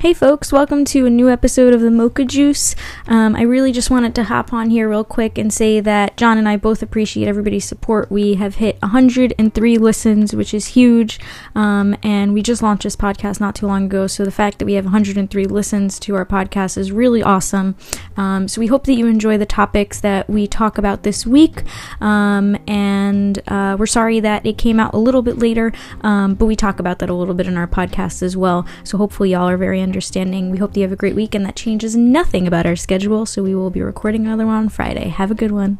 Hey folks, welcome to a new episode of the Mocha Juice. Um, I really just wanted to hop on here real quick and say that John and I both appreciate everybody's support. We have hit 103 listens, which is huge, um, and we just launched this podcast not too long ago. So the fact that we have 103 listens to our podcast is really awesome. Um, so we hope that you enjoy the topics that we talk about this week, um, and uh, we're sorry that it came out a little bit later, um, but we talk about that a little bit in our podcast as well. So hopefully y'all are very understanding. We hope that you have a great week, and that changes nothing about our schedule. So we will be recording another one on Friday. Have a good one.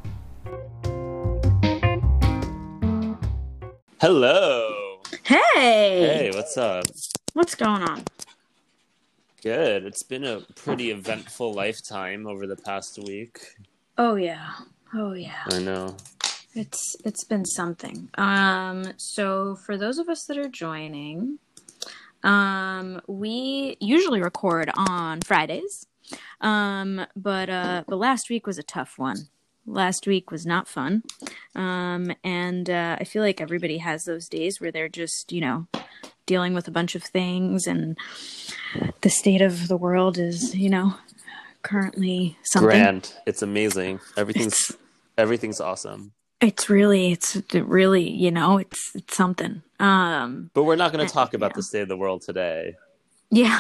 Hello. Hey. Hey, what's up? What's going on? Good. It's been a pretty eventful lifetime over the past week. Oh yeah. Oh yeah. I know. It's it's been something. Um so for those of us that are joining, um we usually record on Fridays. Um but uh but last week was a tough one. Last week was not fun. Um and uh I feel like everybody has those days where they're just, you know, dealing with a bunch of things and the state of the world is, you know, currently something. Grand. It's amazing. Everything's everything's awesome. It's really, it's really, you know, it's it's something. Um, But we're not going to talk about yeah. the state of the world today. yeah,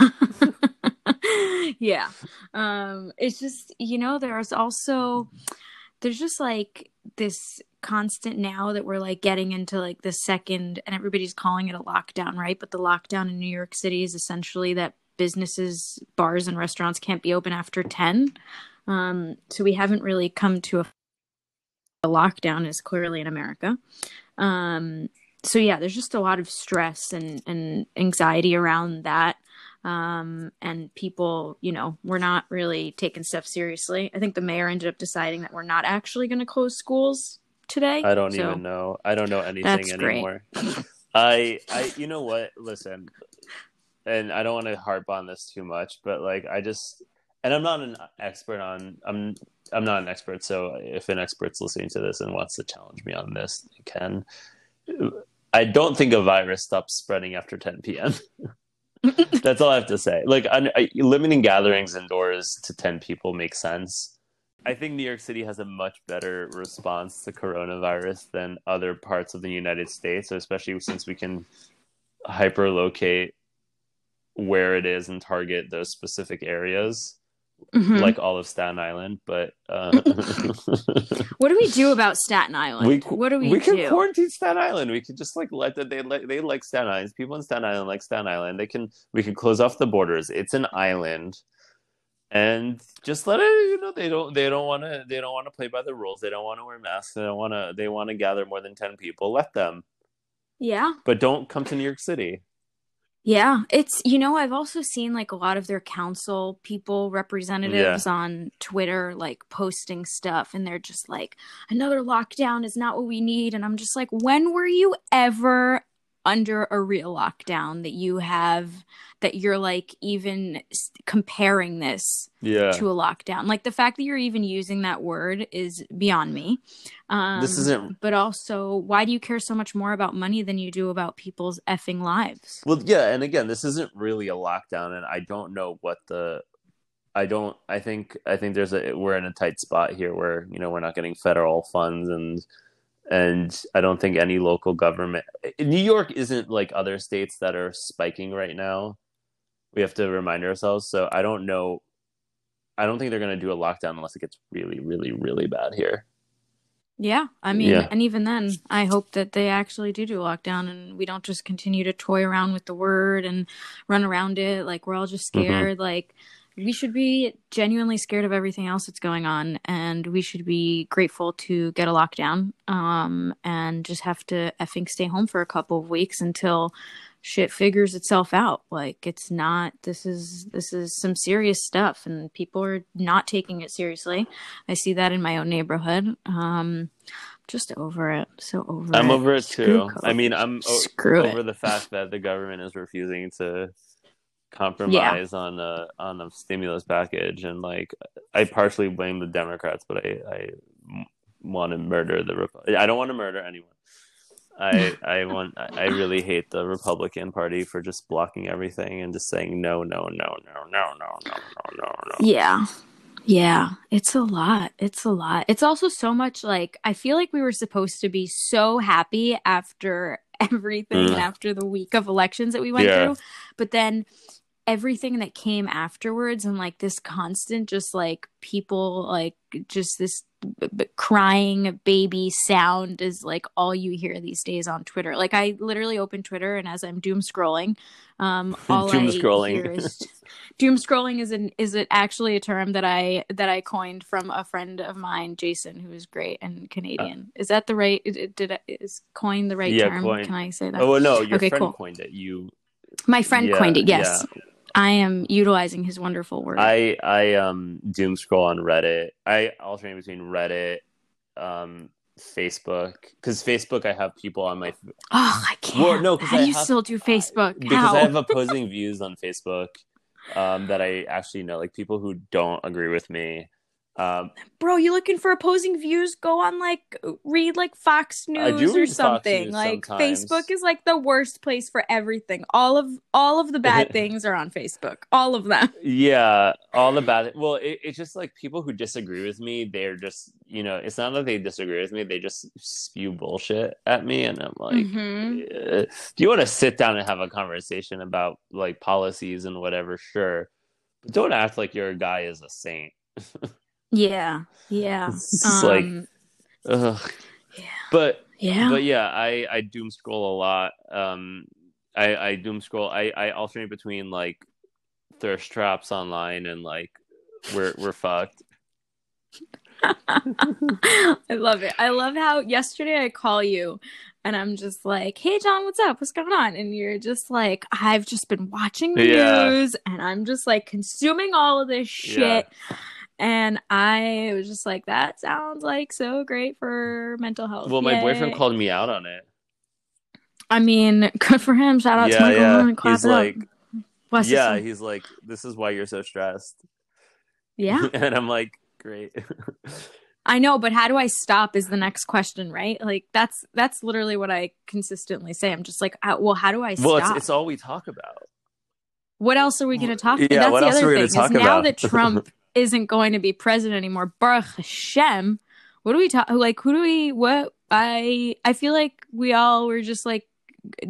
yeah. Um, it's just, you know, there's also, there's just like this constant now that we're like getting into like the second, and everybody's calling it a lockdown, right? But the lockdown in New York City is essentially that businesses, bars, and restaurants can't be open after ten. Um, so we haven't really come to a a lockdown is clearly in America. Um, so yeah, there's just a lot of stress and, and anxiety around that. Um, and people, you know, we're not really taking stuff seriously. I think the mayor ended up deciding that we're not actually going to close schools today. I don't So, even know. I don't know anything That's great. anymore. I I you know what? Listen. And I don't want to harp on this too much, but like I just and I'm not an expert on I'm I'm not an expert, so if an expert's listening to this and wants to challenge me on this, you can. I don't think a virus stops spreading after 10 p.m. That's all I have to say. Like I, I, limiting gatherings indoors to 10 people makes sense. I think New York City has a much better response to coronavirus than other parts of the United States, especially since we can hyperlocate where it is and target those specific areas, Mhm. like all of Staten Island. But uh, what do we do about Staten Island? we what do we, do? we do? can quarantine Staten Island. We could just like let that they like they like Staten Island. People in Staten Island like Staten Island. They can we can close off the borders. It's an island, and just let it. You know they don't they don't want to they don't want to play by the rules. They don't want to wear masks. They don't want to they want to gather more than ten people. Let them, yeah. but don't come to New York City. Yeah, it's you know I've also seen like a lot of their council people representatives on Twitter like posting stuff and they're just like another lockdown is not what we need and I'm just like when were you ever under a real lockdown that you have that you're like even comparing this Yeah, to a lockdown like the fact that you're even using that word is beyond me um This isn't- but also why do you care so much more about money than you do about people's effing lives Well, yeah, and again, this isn't really a lockdown, and I don't know what the. I don't. I think. I think there's a. We're in a tight spot here where you know we're not getting federal funds, and and I don't think any local government. New York isn't like other states that are spiking right now. We have to remind ourselves. So I don't know. I don't think they're going to do a lockdown unless it gets really, really, really bad here. Yeah, I mean, Yeah. and even then, I hope that they actually do do lockdown, and we don't just continue to toy around with the word and run around it like we're all just Mhm. scared. Like we should be genuinely scared of everything else that's going on, and we should be grateful to get a lockdown, um, and just have to effing stay home for a couple of weeks until shit figures itself out. Like it's not. This is this is some serious stuff, and people are not taking it seriously. I see that in my own neighborhood. Um, just over it. So over I'm it. over it too. COVID. I mean, I'm o- Screw over it. the fact that the government is refusing to compromise on a on a stimulus package, and like I partially blame the Democrats, but I I want to murder the Repu- I don't want to murder anyone. I I want I really hate the Republican Party for just blocking everything and just saying no no no no no no no no no no. Yeah. Yeah, it's a lot. It's a lot. It's also so much like I feel like we were supposed to be so happy after everything Mm. after the week of elections that we went Yeah. through. But then everything that came afterwards and like this constant just like people like just this b- b- crying baby sound is like all you hear these days on Twitter. Like I literally open Twitter and as I'm doom scrolling, um all Doom I scrolling. hear is doom scrolling is an is it actually a term that I that I coined from a friend of mine, Jason, who is great and Canadian. is that the right did did I, is coin the right Yeah, term? coin. Can I say that? Oh no, your Okay, friend cool. coined it. You My friend Yeah, coined it. Yes. yeah. I am utilizing his wonderful word. I I um doom scroll on Reddit. I alternate between Reddit, um, Facebook because Facebook I have people on my oh, I can't. Well, no, 'cause How I you have- still do Facebook? because How? I have opposing views on Facebook um, that I actually know, like people who don't agree with me. Um, Bro, you looking for opposing views? Go on like read like Fox News or something. News like sometimes. Facebook is like the worst place for everything. All of all of the bad things are on Facebook. All of them. yeah, all about it. Well, it, it's just like people who disagree with me. They're just you know, it's not that they disagree with me. They just spew bullshit at me, and I'm like. Mhm. uh, do you want to sit down and have a conversation about like policies and whatever sure but don't act like your guy is a saint Yeah. Yeah. It's just like Um, ugh. yeah. but Yeah. but yeah i i doom scroll a lot um i i doom scroll i i alternate between like thirst traps online and like we're we're fucked I love it. I love how yesterday I call you and I'm just like, "Hey John, what's up? What's going on?" And you're just like, "I've just been watching the Yeah. news and I'm just like consuming all of this shit." And I was just like, "That sounds like so great for mental health." well my boyfriend called me out on it I mean, good for him. Shout out to yeah Michael yeah Owen. Clap he's like his yeah he's like this is why you're so stressed yeah. and i'm like great I know, but how do I stop is the next question, right? Like that's that's literally what I consistently say. I'm just like, uh, well, how do I stop? well it's, it's all we talk about what else are we going to talk about? Yeah, That's what the else other are we thing. Is talk now that Trump isn't going to be president anymore, Baruch Hashem, what do we talk? Like, who do we? What? I I feel like we all were just like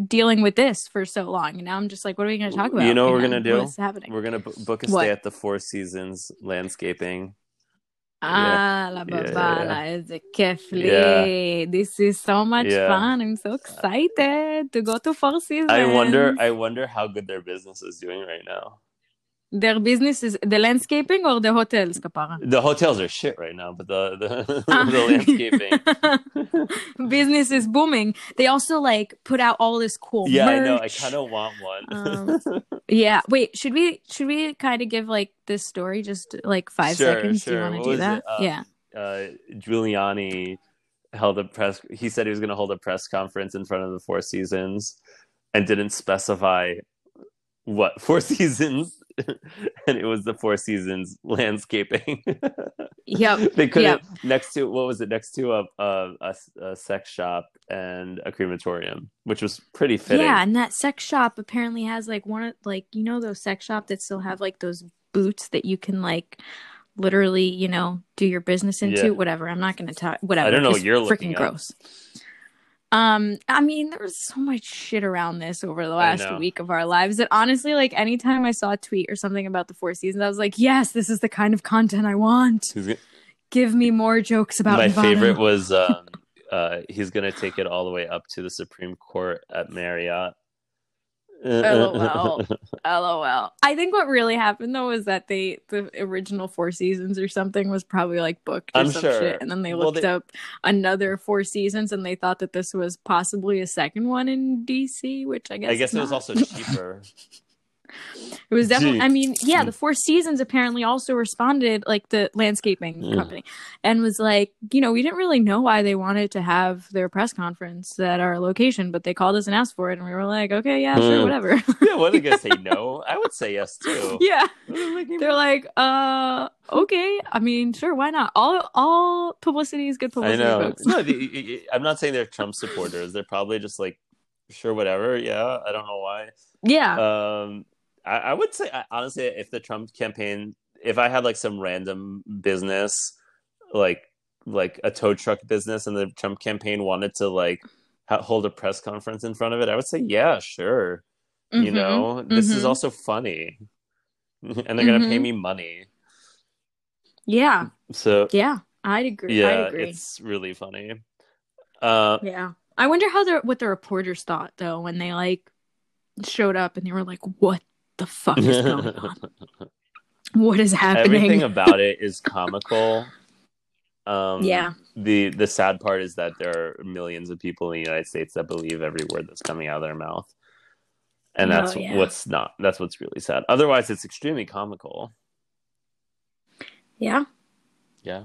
dealing with this for so long, and now I'm just like, what are we going to talk about? You know what we're gonna do? What's happening? We're gonna b- book a What? stay at the Four Seasons landscaping. Ah, la Yeah, yeah, babala, is it kefli. This is so much Yeah. fun. I'm so excited to go to Four Seasons. I wonder. I wonder how good their business is doing right now. Their business is the landscaping or the hotels, kapara? The hotels are shit right now, but the the, Ah. the landscaping. business is booming. They also like put out all this cool yeah, I know. I kind of want one. Um, Yeah. Wait, should we should we kind of give like this story just like five Sure, seconds? Do you want to do that? Um, yeah. uh, Giuliani held a press. He said he was going to hold a press conference in front of the Four Seasons, and didn't specify what Four Seasons, and it was the Four Seasons landscaping. Yep. they couldn't next to what was it next to a, a, a, a sex shop and a crematorium, which was pretty fitting. Yeah, and that sex shop apparently has like one of like you know those sex shop that still have like those boots that you can like literally you know do your business into. Yeah. What I'm not going to talk. Whatever. I don't know what you're looking freaking up. Um, I mean, there was so much shit around this over the last week of our lives that honestly, like, anytime I saw a tweet or something about the Four Seasons, I was like, yes, this is the kind of content I want. Give me more jokes about My favorite was um, uh, he's going to take it all the way up to the Supreme Court at Marriott. LOL. LOL. I think what really happened though is that they the original Four Seasons or something was probably like booked or I'm some sure. shit, and then they Well, looked they- up another Four Seasons and they thought that this was possibly a second one in DC, which I guess I guess it was also cheaper. It was definitely. Gee. I mean, yeah, the Four Seasons apparently also responded, like the landscaping Mm. company, and was like, you know, we didn't really know why they wanted to have their press conference at our location, but they called us and asked for it, and we were like, okay, yeah, sure, Mm. whatever. Yeah, what are they gonna say no? I would say yes too. yeah, they're like, uh, okay. I mean, sure, why not? All all publicity is good publicity. I know. No, the, I'm not saying they're Trump supporters. They're probably just like, sure, whatever. Yeah, I don't know why. Yeah, Um, I, I would say I- honestly, if the Trump campaign, if I had like some random business, like like a tow truck business, and the Trump campaign wanted to like ha- hold a press conference in front of it, I would say, yeah, sure. You Mhm, know, this is mhm. also funny, and they're gonna pay Mhm. me money. yeah, So yeah. I'd agree. yeah, I'd agree. it's really funny. Uh, Yeah. I wonder how the what the reporters thought though when they like showed up and they were like, "What the fuck is going on? What is happening?" everything about it is comical. Um, Yeah. The the sad part is that there are millions of people in the United States that believe every word that's coming out of their mouth, and Oh, that's yeah. what's not. That's what's really sad. Otherwise, it's extremely comical. yeah, Yeah.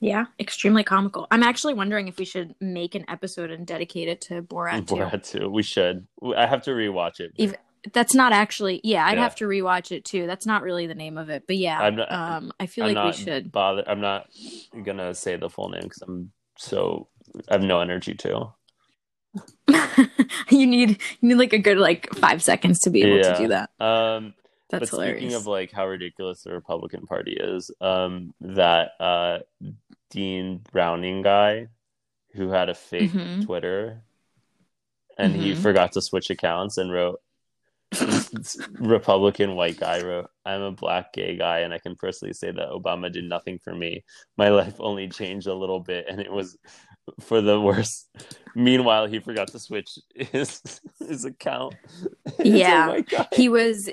yeah, extremely comical. I'm actually wondering if we should make an episode and dedicate it to Borat. too. Borat too. We should. I have to rewatch it. Even- That's not actually. Yeah, I'd Yeah. have to rewatch it too. That's not really the name of it, but yeah, not- um, I feel I'm like we should. bother. I'm not gonna say the full name because I'm so I have no energy to. you need you need like a good like five seconds to be able Yeah. to do that. Um, That's but hilarious. speaking of like how ridiculous the Republican Party is, um, that uh, Dean Browning guy who had a fake Mhm. Twitter and he Mhm. forgot to switch accounts and wrote Republican white guy wrote, I'm a black gay guy and I can personally say that Obama did nothing for me. My life only changed a little bit and it was for the worse. Meanwhile, he forgot to switch his his account. Yeah. he was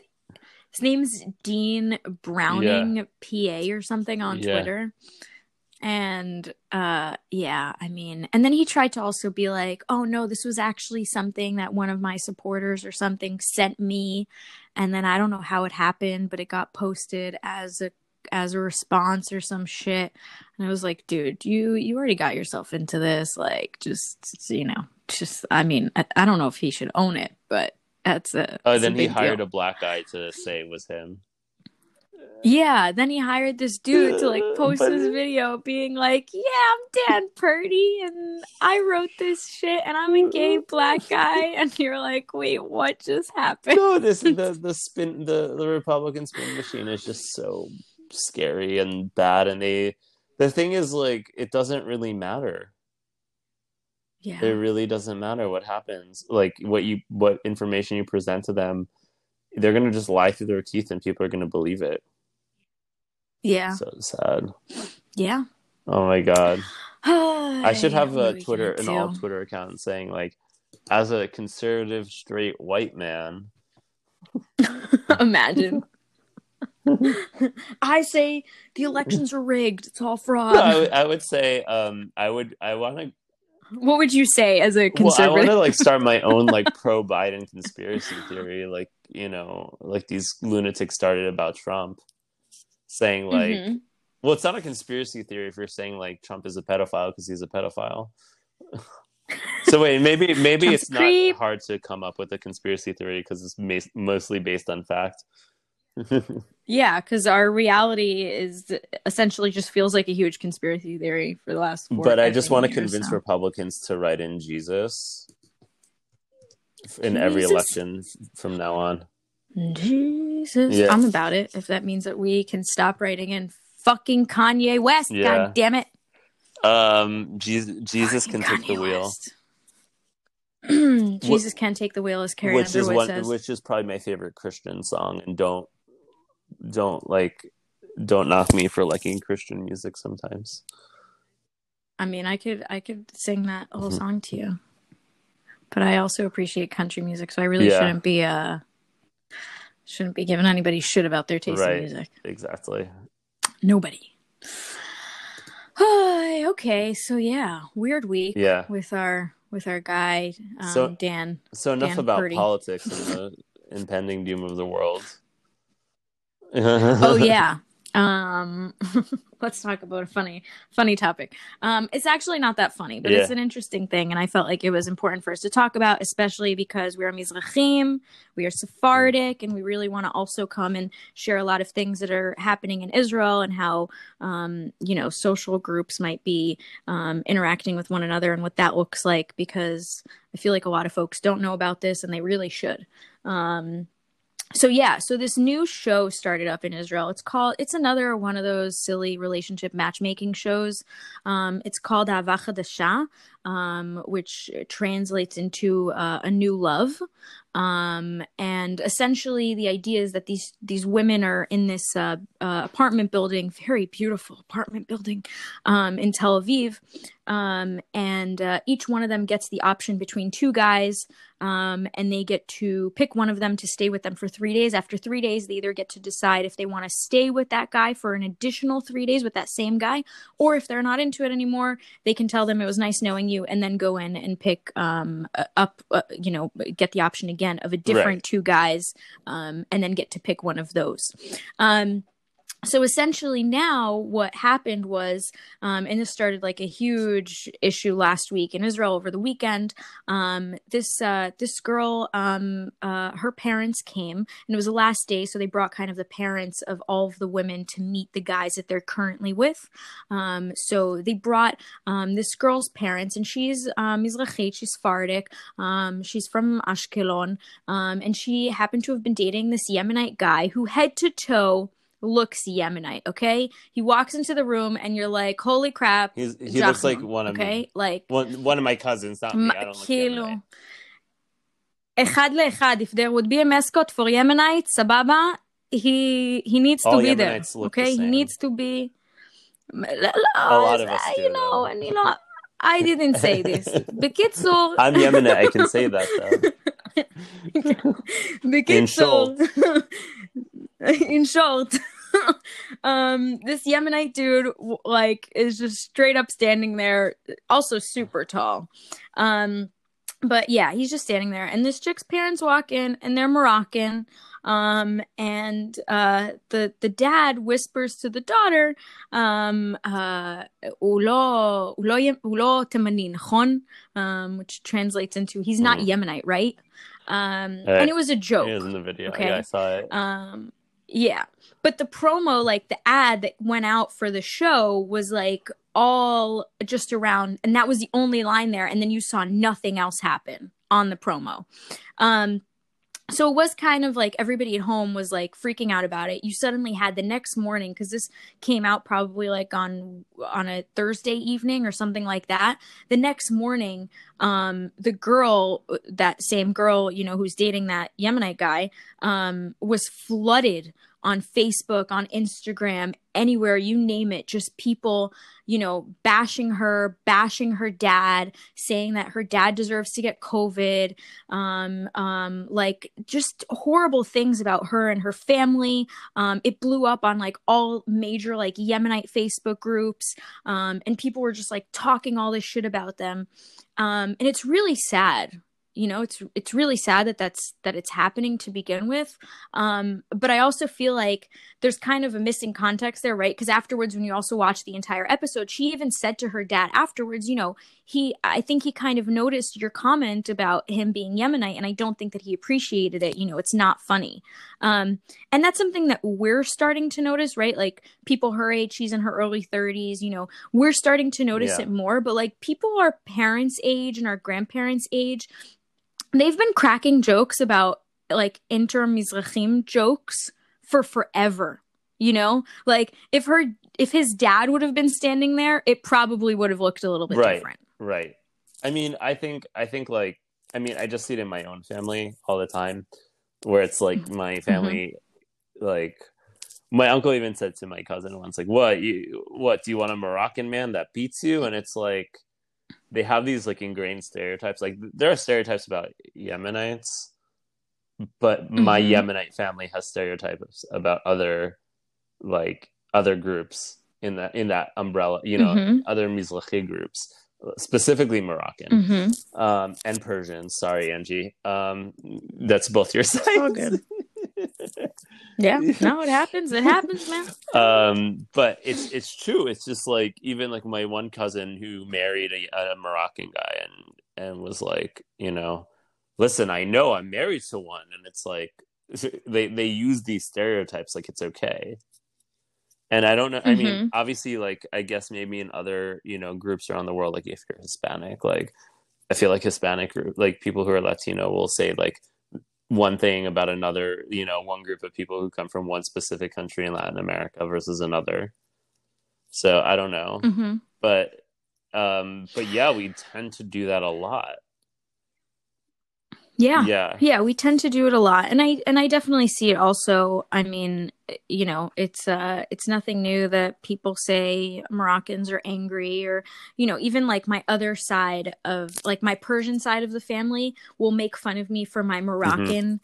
his name's Dean Browning PA or something on Yeah. Twitter. And uh yeah, I mean, and then he tried to also be like, "Oh no, this was actually something that one of my supporters or something sent me." And then I don't know how it happened, but it got posted as a as a response or some shit. And I was like, "Dude, you you already got yourself into this. Like just you know, just I mean, I, I don't know if he should own it, but that's a Oh, that's a then he hired deal. a black guy to say it was him. Yeah, then he hired this dude to like uh, post But- this video being like, "Yeah, I'm Dan Purdy and I wrote this shit and I'm a gay black guy." And you're like, "Wait, what just happened?" No, this the the spin the the Republican spin machine is just so scary and bad, and they the thing is like it doesn't really matter. Yeah. It really doesn't matter what happens. Like what you what information you present to them, they're gonna just lie through their teeth, and people are gonna believe it. Yeah. So sad. Yeah. Oh my god. I should have a Twitter an all? Twitter account saying like, as a conservative straight white man, Imagine. I say the elections are rigged. It's all fraud. No, I would say um I would I want to what would you say as a conservative? well I want to like start my own like pro Biden conspiracy theory like you know like these lunatics started about Trump saying like Mhm. well it's not a conspiracy theory if you're saying like Trump is a pedophile because he's a pedophile. so wait maybe maybe Trump's it's not creep. hard to come up with a conspiracy theory because it's mas- mostly based on fact. Yeah, because our reality is essentially just feels like a huge conspiracy theory for the last. Four, but I just want to convince now. Republicans to write in Jesus in every election from now on. Jesus. I'm about it. If that means that we can stop writing in fucking Kanye West, Yeah. god damn it, Um, Jesus, Jesus can Fucking take the Kanye wheel. Jesus can take the wheel, as Carrie which is one, says. which is probably my favorite Christian song. And don't, don't like, don't knock me for liking Christian music sometimes. I mean, I could I could sing that whole Mhm. song to you, but I also appreciate country music, so I really Yeah. shouldn't be uh shouldn't be giving anybody shit about their taste Right. in music. Exactly. Nobody. Hi, okay, so yeah, weird week Yeah. with our with our guy um, So- Dan. So enough Dan about Purdy. politics and the impending doom of the world. oh yeah. Um, let's talk about a funny, funny topic. Um, it's actually not that funny, but Yeah. it's an interesting thing, and I felt like it was important for us to talk about, especially because we are Mizrahim, we are Sephardic, and we really want to also come and share a lot of things that are happening in Israel and how, um, you know, social groups might be um, interacting with one another and what that looks like. Because I feel like a lot of folks don't know about this, and they really should. Um, so yeah so this new show started up in israel. It's called it's another one of those silly relationship matchmaking shows. Um, it's called Ahava Chadasha, um, which translates into uh, a new love um, and essentially the idea is that these these women are in this uh, uh, apartment building very beautiful apartment building um, in tel aviv um, and uh, each one of them gets the option between two guys um, and they get to pick one of them to stay with them for three days. After three days, they either get to decide if they want to stay with that guy for an additional three days with that same guy, or if they're not into it anymore, they can tell them it was nice knowing you, and then go in and pick um, up, uh, you know, get the option again of a different Right. two guys, um, and then get to pick one of those. Um, so essentially now what happened was um, and this started like a huge issue last week in israel over the weekend um, this uh, this girl um, uh, her parents came and it was the last day so they brought kind of the parents of all of the women to meet the guys that they're currently with. Um, so they brought um, this girl's parents and she's um, Mizrachit, she's Sephardic she's from ashkelon and she happened to have been dating this yemenite guy who head to toe looks Yemenite, okay? He walks into the room and you're like, holy crap. He's, he looks like Jahannam, one of okay? me. Like, One, one of my cousins, not me. ma- I don't look כאילו, Yemenite. אחד לאחד, if there would be a mascot for Yemenite, סבבה, he, he needs to All be there, Yemenites look the okay? He same. needs to be... לא, A lot of us זה- do, you know, though. אני לא... I didn't say this. בקיצור... I'm Yemenite. I can say that though. בקיצור, in short, um, this Yemenite dude like is just straight up standing there, also super tall. Um, but yeah, he's just standing there, and this chick's parents walk in, and they're Moroccan. Um, and uh, the the dad whispers to the daughter, um, uh, ulo ulo ulo temanin um, which translates into he's not mm. Yemenite, right? Um, and it was a joke. It was in the video. Okay? Yeah, I saw it. Um, yeah, but the promo, like the ad that went out for the show, was like all just around, and that was the only line there, and then you saw nothing else happen on the promo. Um, so it was kind of like everybody at home was like freaking out about it. You suddenly had the next morning because this came out probably like on on a Thursday evening or something like that. The next morning, um, the girl, that same girl, you know, who's dating that Yemenite guy, um, was flooded on Facebook, on Instagram, anywhere you name it. Just people, you know, bashing her, bashing her dad, saying that her dad deserves to get COVID, um, um, like just horrible things about her and her family. Um, it blew up on like all major like Yemenite Facebook groups, um, and people were just like talking all this shit about them. Um, and it's really sad. You know, it's it's really sad that that's that it's happening to begin with. Um, but I also feel like there's kind of a missing context there, right? Because afterwards, when you also watch the entire episode, she even said to her dad afterwards, you know, he, I think he kind of noticed your comment about him being Yemenite, and I don't think that he appreciated it. You know, it's not funny. Um, and that's something that we're starting to notice, right? Like people her age, she's in her early 30s, you know, we're starting to notice Yeah. it more. But like people our parents' age and our grandparents' age, they've been cracking jokes about like inter Mizrachim jokes for forever. You know, like if her if his dad would have been standing there, it probably would have looked a little bit Right. different. Right. I mean, I think I think like I mean, I just see it in my own family all the time where it's like Mm-hmm. my family like my uncle even said to my cousin once like, "What? You what, do you want a Moroccan man that beats you?" And it's like they have these like ingrained stereotypes. Like there are stereotypes about Yemenites, but my Mhm. Yemenite family has stereotypes about other like other groups in that in that umbrella, you know, Mhm. other Mizrahi groups. specifically Moroccan Mm-hmm. um, and Persian. Sorry, Angie. Um, that's both your sides. Yeah, no, it happens. It happens, man. um, but it's it's true. It's just like even like my one cousin who married a, a Moroccan guy and and was like, you know, listen, I know I'm married to one, and it's like they they use these stereotypes like it's okay. And I don't know. I mean, Mhm. obviously, like I guess maybe in other you know groups around the world, like if you're Hispanic, like I feel like Hispanic group, like people who are Latino, will say like one thing about another, you know, one group of people who come from one specific country in Latin America versus another. So I don't know, Mm-hmm. but um, but yeah, we tend to do that a lot. Yeah. Yeah, Yeah, we tend to do it a lot. And I and I definitely see it also. I mean, you know, it's uh it's nothing new that people say Moroccans are angry or you know, even like my other side of like my Persian side of the family will make fun of me for my Moroccan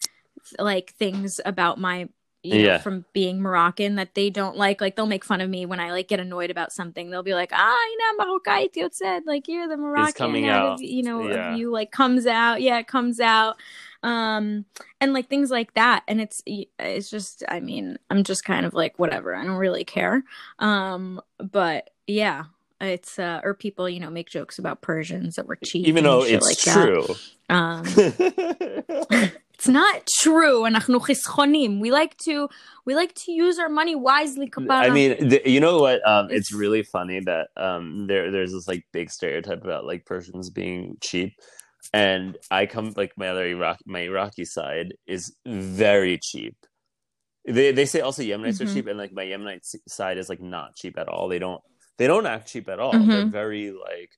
like things about my you know, Yeah. from being Moroccan that they don't like. Like they'll make fun of me when I like get annoyed about something. They'll be like, "Ah, you know, Maroccaite said like you're the Moroccan coming out of- you know, Yeah. you like comes out. Yeah, it comes out." um and like things like that and it's it's just i mean i'm just kind of like whatever i don't really care um but yeah it's uh or people you know make jokes about persians that were cheap even though it's like true. that. um it's not true אנחנו חסכונים. we like to we like to use our money wisely I kapara. mean, th- you know what? Um, it's, It's- really funny that um, there there's this like big stereotype about like Persians being cheap, and I come like my other Iraq my Iraqi side is very cheap. They they say also Yemenites are Mhm. cheap, and like my Yemenite s- side is like not cheap at all. They don't they don't act cheap at all. Mhm. They're very like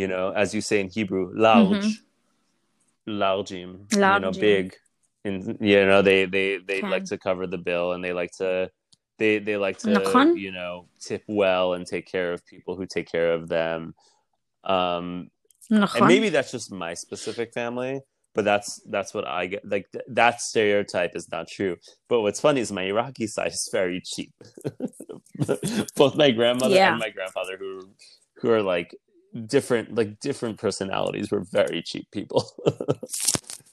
you know, as you say in Hebrew, large, largim, you know, Largim. big. and you know they they they okay. like to cover the bill and they like to they they like to Nakhon? you know tip well and take care of people who take care of them um Nakhon? and maybe that's just my specific family but that's that's what i get like th- that stereotype is not true but what's funny is my iraqi side is very cheap both my grandmother yeah. and my grandfather who who are like different like different personalities were very cheap people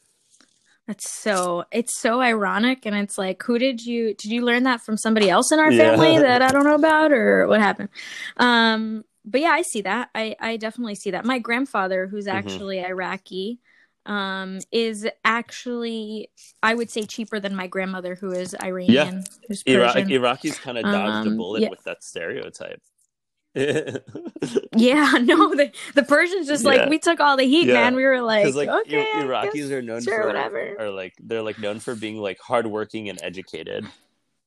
That's so it's so ironic and it's like who did you did you learn that from somebody else in our Yeah. family that I don't know about or what happened? Um but yeah, I see that. I I definitely see that. My grandfather who's Mhm. actually Iraqi um is actually I would say cheaper than my grandmother who is Iranian who's Iraq, Iraqis kind of dodged a Um, bullet yeah. with that stereotype. yeah, no, the the Persians just Yeah. like we took all the heat, Yeah. man. We were like, like, okay, I- Iraqis are known sure, for whatever. are like they're like known for being like hardworking and educated.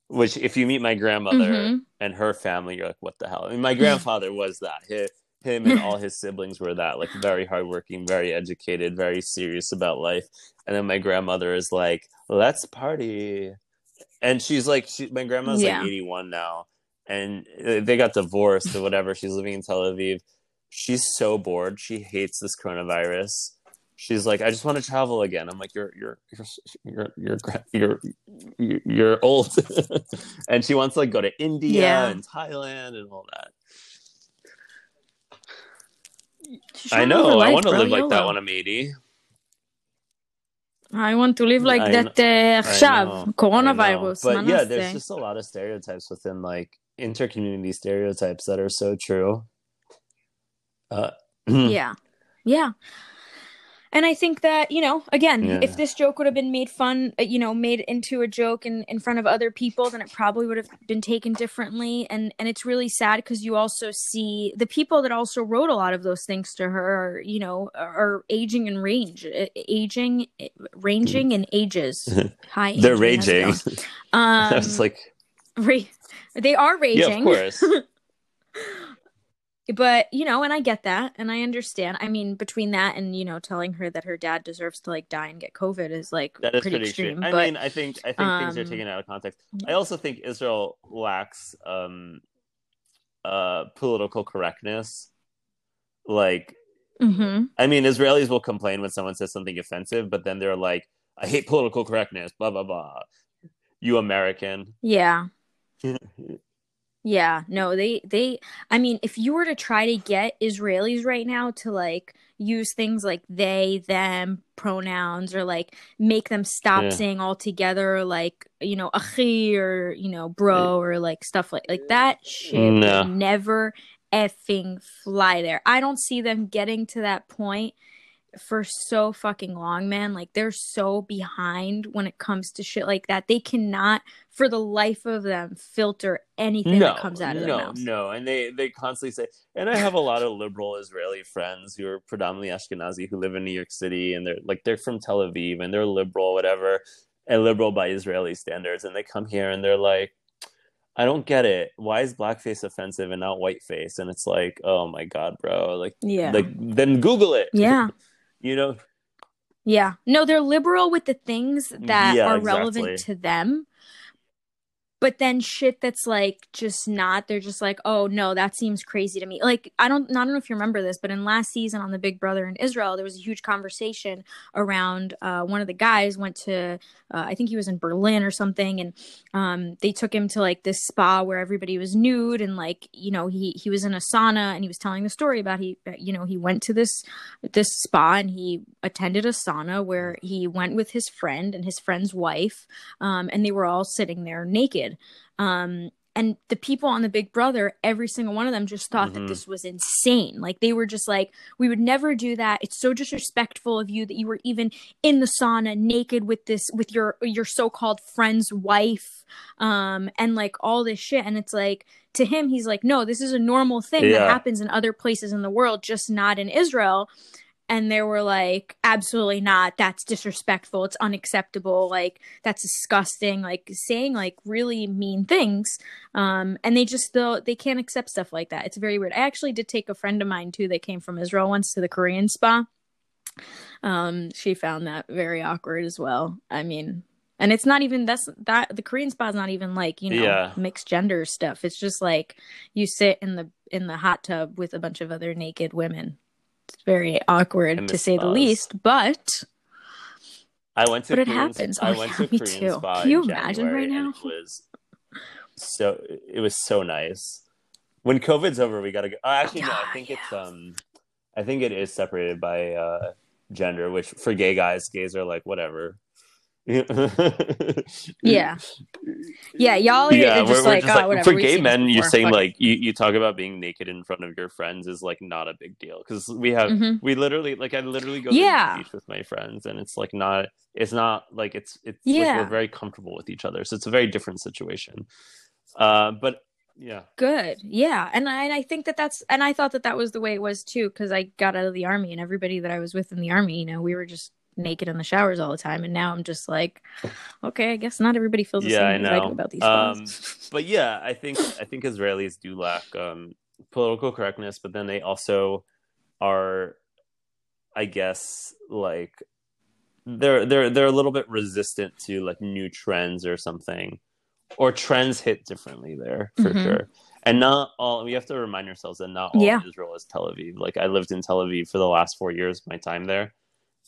Which, if you meet my grandmother Mhm. and her family, you're like, what the hell? I mean, my grandfather was that. Hi him and all his siblings were that, like very hardworking, very educated, very serious about life. And then my grandmother is like, let's party. And she's like, she, my grandma's Yeah. like 81 now, and uh, they got divorced or whatever. She's living in Tel Aviv. She's so bored. She hates this coronavirus. She's like, I just want to travel again. I'm like, you're you're you're you're you're gra- you're, you're, you're old, and she wants to like go to India Yeah. and Thailand and all that. She's I trying to live know. her I life, want to bro, live like that YOLO. when I'm 80. I want to live like I that uh, עכשיו, know, coronavirus. I know. מה But yeah, נעשה? there's just a lot of stereotypes within like intercommunity stereotypes that are so true. Uh, yeah. Yeah. And I think that, you know, again, Yeah. if this joke would have been made fun, uh, you know, made into a joke in, in front of other people, then it probably would have been taken differently. And and it's really sad because you also see the people that also wrote a lot of those things to her, are, you know, are, aging in range, uh, aging, uh, ranging in ages. Hi, they're it raging. Um, I was like, Ra- they are raging. yeah, of course. but you know and i get that and i understand i mean between that and you know telling her that her dad deserves to like die and get covid is like That is pretty, pretty extreme extreme. I but mean, I think I think things are um, taken out of context. I also think Israel lacks um, uh, political correctness. Like, mhm. I mean, Israelis will complain when someone says something offensive, but then they're like, "I hate political correctness." Blah blah blah. You American. yeah Yeah, no, they they I mean, if you were to try to get Israelis right now to like use things like they, them pronouns or like make them stop Yeah. saying altogether like, you know, achi or, you know, bro or like stuff like like that shit No. never effing fly there. I don't see them getting to that point for so fucking long, man. Like they're so behind when it comes to shit like that. They cannot for the life of them filter anything that comes out of their no, mouth. No, and they they constantly say, and I have a lot of liberal Israeli friends who are predominantly Ashkenazi who live in New York City, and they're like they're from Tel Aviv, and they're liberal, whatever, and liberal by Israeli standards, and they come here and they're like. I don't get it. Why is blackface offensive and not whiteface? And it's like, oh my god, bro! Like, Yeah. like then Google it. yeah. you know, Yeah. No, they're liberal with the things that Yeah, are exactly. relevant to them. But then shit that's like just not, they're just like, oh no, that seems crazy to me. Like, I don't, I don't know if you remember this, but in last season on the Big Brother in Israel, there was a huge conversation around uh, one of the guys went to, uh, I think he was in Berlin or something, and um, they took him to like this spa where everybody was nude and like, you know, he he was in a sauna and he was telling the story about he, you know, he went to this this spa and he attended a sauna where he went with his friend and his friend's wife um, and they were all sitting there naked um, and the people on the big brother every single one of them just thought that Mhm. this was insane. Like they were just like we would never do that. It's so disrespectful of you that you were even in the sauna naked with this with your your so-called friend's wife. Um and like all this shit. And it's like to him he's like no this is a normal thing Yeah. that happens in other places in the world just not in israel and they were like absolutely not. That's disrespectful. It's unacceptable. Like that's disgusting. Like saying like really mean things um and they just though they can't accept stuff like that. It's very weird. I actually did take a friend of mine too that came from israel once to the korean spa. Um she found that very awkward as well. I mean and it's not even that's that the korean spa is not even like you know Yeah. mixed gender stuff. It's just like you sit in the in the hot tub with a bunch of other naked women it's very awkward to say the least but I went to But it happens. I Oh, went yeah, to me Korean too. spa Can you imagine January, right now? it was so it was so nice. When COVID's over, we gotta go. Oh, actually, no. I think yeah. it's um, I think it is separated by uh gender. Which for gay guys, gays are like whatever. Yeah yeah y'all are yeah, just we're, we're like just oh like whatever for gay men, you're saying like you, you talk about being naked in front of your friends is like not a big deal because we have Mhm. we literally like I literally go Yeah. to the beach with my friends and it's like not it's not like it's it's like we're very comfortable with each other so it's a very different situation. Uh, but yeah, good yeah and I, and I think that that's and i thought that that was the way it was too because i got out of the army and everybody that i was with in the army you know we were just naked in the showers all the time and now i'm just like okay i guess not everybody feels the Yeah, same I know. about these Um, things but yeah, I think I think Israelis do lack um, political correctness, but then they also are, I guess, like they're they're they're a little bit resistant to like new trends or something, or trends hit differently there for Mhm. sure. And not all we have to remind ourselves that not all Yeah. Israel is Tel Aviv. Like I lived in Tel Aviv for the last four years, of my time there,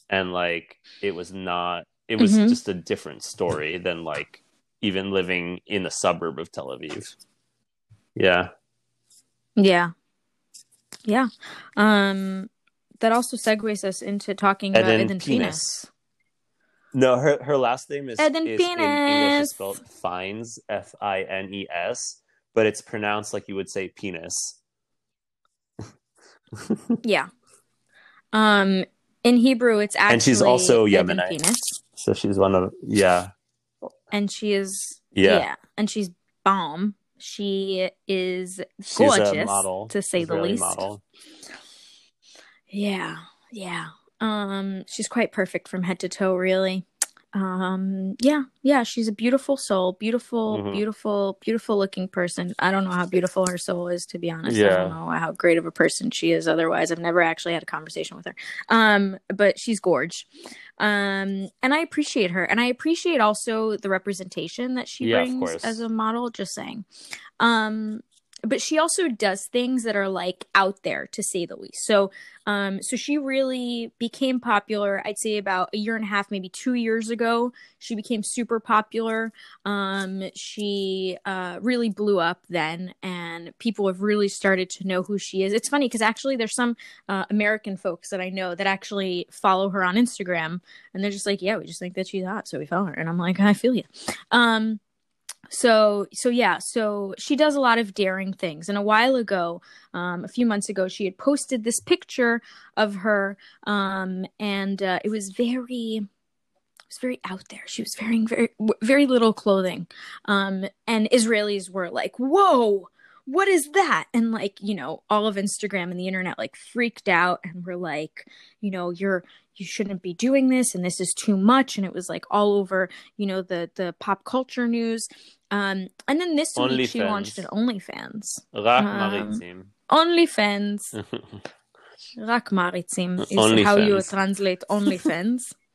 and like it was not. It was Mhm. just a different story than like even living in a suburb of Tel Aviv. Yeah. yeah yeah um that also segues us into talking about Eden Eden Penis. Penis. No, her her last name is, Eden is in English Penis. is spelled Fines, F I N E S, but it's pronounced like you would say penis. Yeah. Um in Hebrew it's actually And she's also Yemenite. So she's one of yeah. And she is Yeah. yeah. And she's bomb. She is She's gorgeous a model. to say the least. model. Yeah. Yeah. Um she's quite perfect from head to toe really. Um yeah, yeah, she's a beautiful soul, beautiful, Mhm. beautiful, beautiful looking person. I don't know how beautiful her soul is to be honest. yeah. I don't know how great of a person she is otherwise. I've never actually had a conversation with her. Um but she's gorge. Um and I appreciate her and I appreciate also the representation that she Yeah, brings as a model just saying. Um but she also does things that are like out there to say the least. So, um, so she really became popular. I'd say about a year and a half, maybe two years ago. She became super popular. Um, she uh, really blew up then, and people have really started to know who she is. It's funny because actually, there's some uh, American folks that I know that actually follow her on Instagram, and they're just like, "Yeah, we just think that she's hot, so we follow her." And I'm like, "I feel you." Um, so so yeah so she does a lot of daring things. And a while ago um, a few months ago she had posted this picture of her um, and uh, it was very it was very out there. She was wearing very very little clothing. Um, and israelis were like whoa what is that and like you know all of instagram and the internet like freaked out and were like you know you're you shouldn't be doing this and this is too much and it was like all over you know the the pop culture news um, and then this Only week she launched an OnlyFans. Rak um, OnlyFans. Rak is Only how fans. you translate OnlyFans.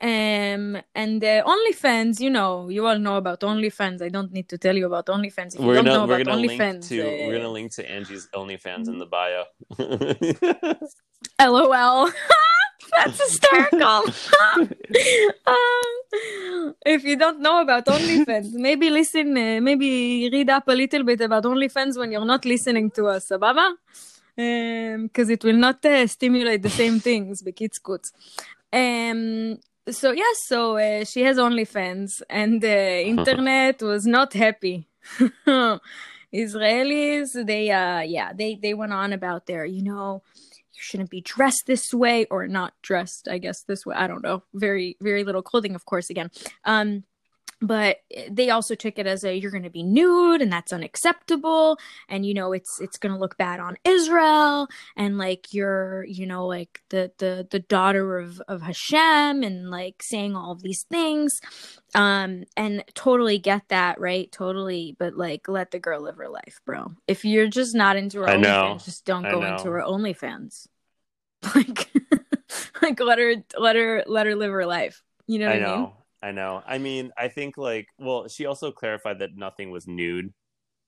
Um, and uh, OnlyFans, you know, you all know about OnlyFans. I don't need to tell you about OnlyFans. If we're you don't gonna, know about OnlyFans, to, uh, we're gonna link to Angie's OnlyFans in the bio. LOL. That's hysterical. um, if you don't know about OnlyFans, maybe listen, uh, maybe read up a little bit about OnlyFans when you're not listening to us, Baba, Because um, it will not uh, stimulate the same things, בקיצקוץ. Um, so yeah, so uh, she has OnlyFans, and the internet was not happy. Israelis, they uh, yeah, they they went on about their, you know, you shouldn't be dressed this way or not dressed i guess this way. I don't know. Very very little clothing of course again. Um but they also took it as a you're going to be nude and that's unacceptable and you know it's it's going to look bad on Israel and like you're you know like the the the daughter of of Hashem and like saying all of these things. Um and totally get that right? Totally but like let the girl live her life bro. If you're just not into her OnlyFans just don't go into her OnlyFans. Like like let her let her let her live her life. You know I, I know. mean? I know. I mean, I think like, well, she also clarified that nothing was nude.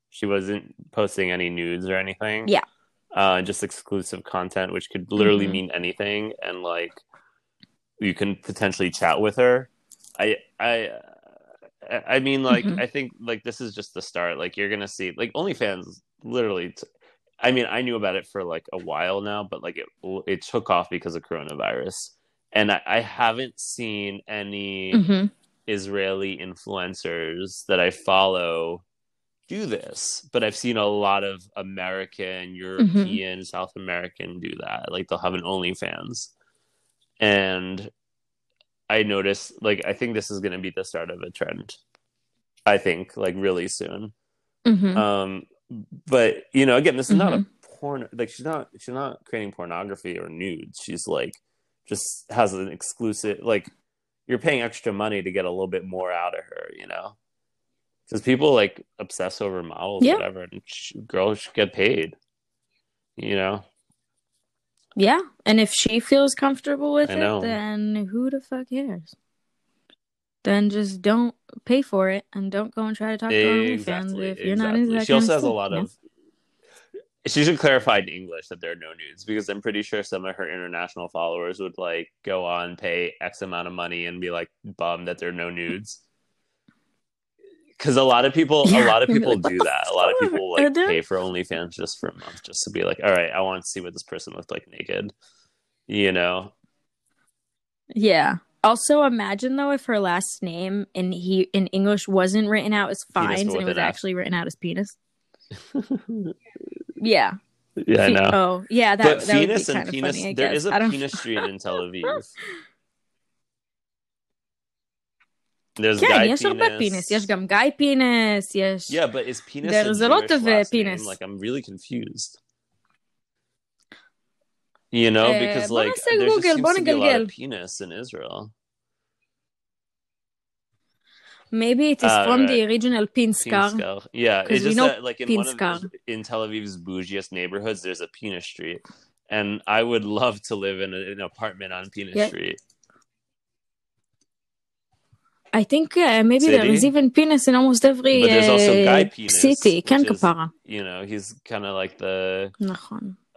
She wasn't posting any nudes or anything. Yeah. Uh, just exclusive content, which could literally mm-hmm. mean anything, and like, you can potentially chat with her. I, I, I mean, like, mm-hmm. I think like this is just the start. Like, you're gonna see like OnlyFans literally. T- I mean, I knew about it for like a while now, but like it it took off because of coronavirus and I, I haven't seen any mm-hmm. Israeli influencers that I follow do this, but I've seen a lot of American, mm-hmm. European, mm-hmm. South American do that. Like they'll have an OnlyFans, and I noticed like I think this is going to be the start of a trend. I think like really soon. Mm-hmm. Um, but you know, again, this is not a mm-hmm. porn. Like she's not she's not creating pornography or nudes. She's like just has an exclusive like you're paying extra money to get a little bit more out of her, you know? Because people like obsess over models, yeah. whatever, and sh- girls should get paid, you know? Yeah, and if she feels comfortable with I it, know. then who the fuck cares? Then just don't pay for it and don't go and try to talk to exactly, OnlyFans if you're exactly. not into that. She also has a lot of she should clarify in English that there are no nudes because I'm pretty sure some of her international followers would like go on pay X amount of money and be like bummed that there are no nudes. Because a lot of people, yeah, a lot of people like, do that. A lot of people like pay for OnlyFans just for a month, just to be like, all right, I want to see what this person looked like naked. You know? Yeah. Also, imagine though if her last name in he in English wasn't written out as fines and it was actually written out as penis. Yeah. Yeah, I know. Oh, yeah, that, but that penis and penis. Funny, there is a penis street in Tel Aviv. There's כן, guy יש הרבה פינס, יש גם גיא פינס, יש... Yeah, but is penis There's a, a lot of uh, penis. Like, I'm really confused. You know, uh, because like, there just seems to be a lot of penis in Israel. Maybe it is uh, from right. the original Pinsker. Pinsker. Yeah, it's just that, like in Pinsker. one of in Tel Aviv's bougiest neighborhoods, there's a Pina Street, and I would love to live in, a, an apartment on Pina yeah. Street. I think uh, maybe city? there is even penis in almost every but there's also uh, guy penis, city. כן כפרה. You know, he's kind of like the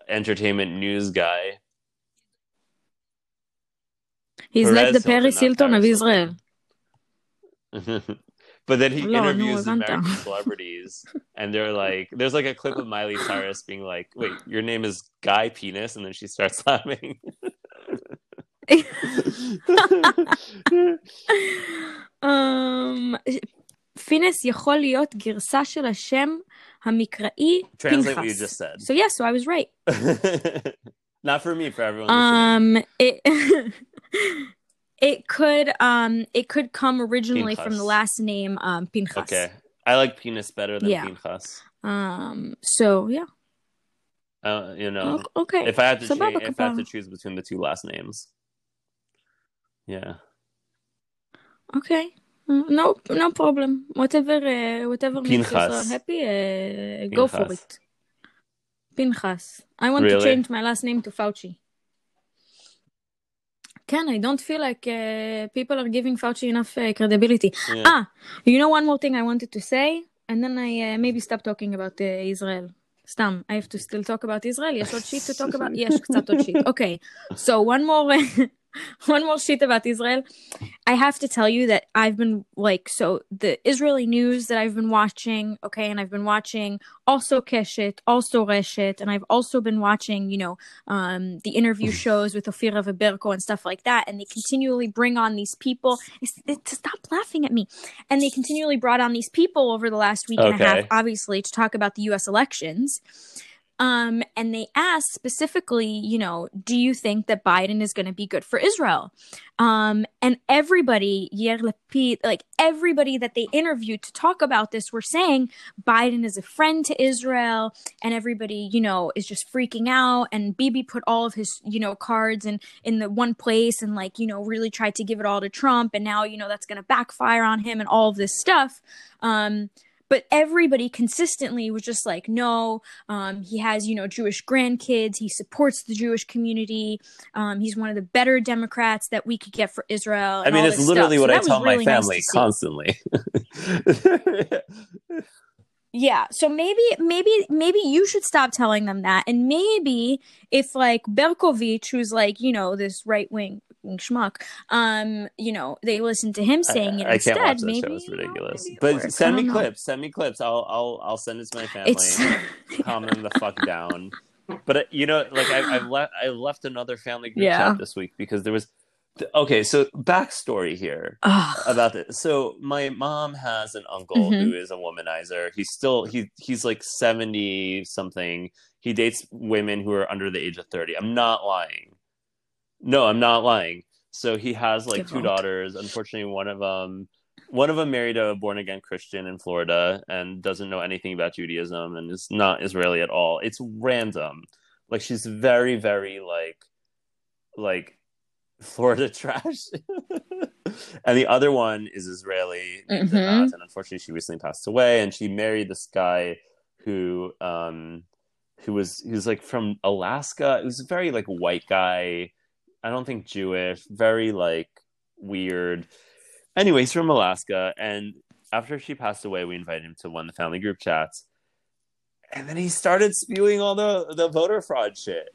entertainment news guy. He's Perez like the Paris Hilton, Hilton of Israel. but then he No, no, interviews Avanta. American celebrities, and they're like, "There's like a clip of Miley Cyrus being like, wait, your name is Guy Penis,' and then she starts laughing. um, פינס יכול להיות גרסה של השם המקראי Translate what you פנחס. just said. So yes, so I was right. Not for me, for everyone listening. Um, it it could um it could come originally from the last name um Pinchas. Okay, I like penis better than Yeah. Pinchas. Um. So yeah. Uh, you know, Okay. if I had to Sababa change, if I had to choose between the two last names, yeah. Okay. No, no problem. Whatever, uh, whatever makes Pinchas. Israel happy, uh, go for it. Pinchas. I want to change my last name to Fauci. Ken, I don't feel like uh, people are giving Fauci enough uh, credibility. yeah. Ah, you know one more thing I wanted to say, and then I uh, maybe stop talking about uh, Israel. סתם, I have to still talk about Israel? יש עוד שיט to talk about? יש קצת עוד שיט. Okay, so one more, one more shit about Israel. I have to tell you that I've been like, so the Israeli news that I've been watching, okay, and I've been watching also Keshet, also Reshet, and I've also been watching, you know, um, the interview shows with Ofira Veberko and stuff like that, and they continually bring on these people. It's, it, stop laughing at me. And they continually brought on these people over the last week and a half, obviously, to talk about the U.S. elections. Um, and they asked specifically, you know, do you think that Biden is going to be good for Israel? Um, and everybody, like everybody that they interviewed to talk about this were saying Biden is a friend to Israel, and everybody, you know, is just freaking out. And Bibi put all of his, you know, cards in in the one place, and like, you know, really tried to give it all to Trump, and now, you know, that's going to backfire on him, and all of this stuff. Um, but everybody consistently was just like no um, he has you know jewish grandkids he supports the jewish community um, he's one of the better democrats that we could get for israel I mean, all it's this literally stuff. what So I tell my really nice family see. constantly. yeah so maybe maybe maybe you should stop telling them that and maybe if like berkovich who's like you know this right-wing schmuck um you know they listen to him saying it I, I instead can't watch that maybe show; it's ridiculous. maybe it but works. Send me know. clips. Send me clips. I'll I'll I'll send it to my family. it's calm them the fuck down. But uh, you know, like I, I've left, I left another family group Yeah. chat this week because there was. Okay, so backstory here Ugh. about this. So my mom has an uncle Mhm. who is a womanizer. He's still he he's like seventy something. He dates women who are under the age of thirty. I'm not lying. No, I'm not lying. So he has like two daughters. Unfortunately, one of them one of them married a born again Christian in Florida and doesn't know anything about Judaism and is not Israeli at all. It's random. Like she's very, very like like Florida trash. and the other one is Israeli Mhm. Anat, and unfortunately she recently passed away and she married this guy who um who was he was like from Alaska. It was a very like white guy. I don't think Jewish, very like weird. Anyway, he's from Alaska, and after she passed away, we invited him to one of the family group chats, and then he started spewing all the the voter fraud shit.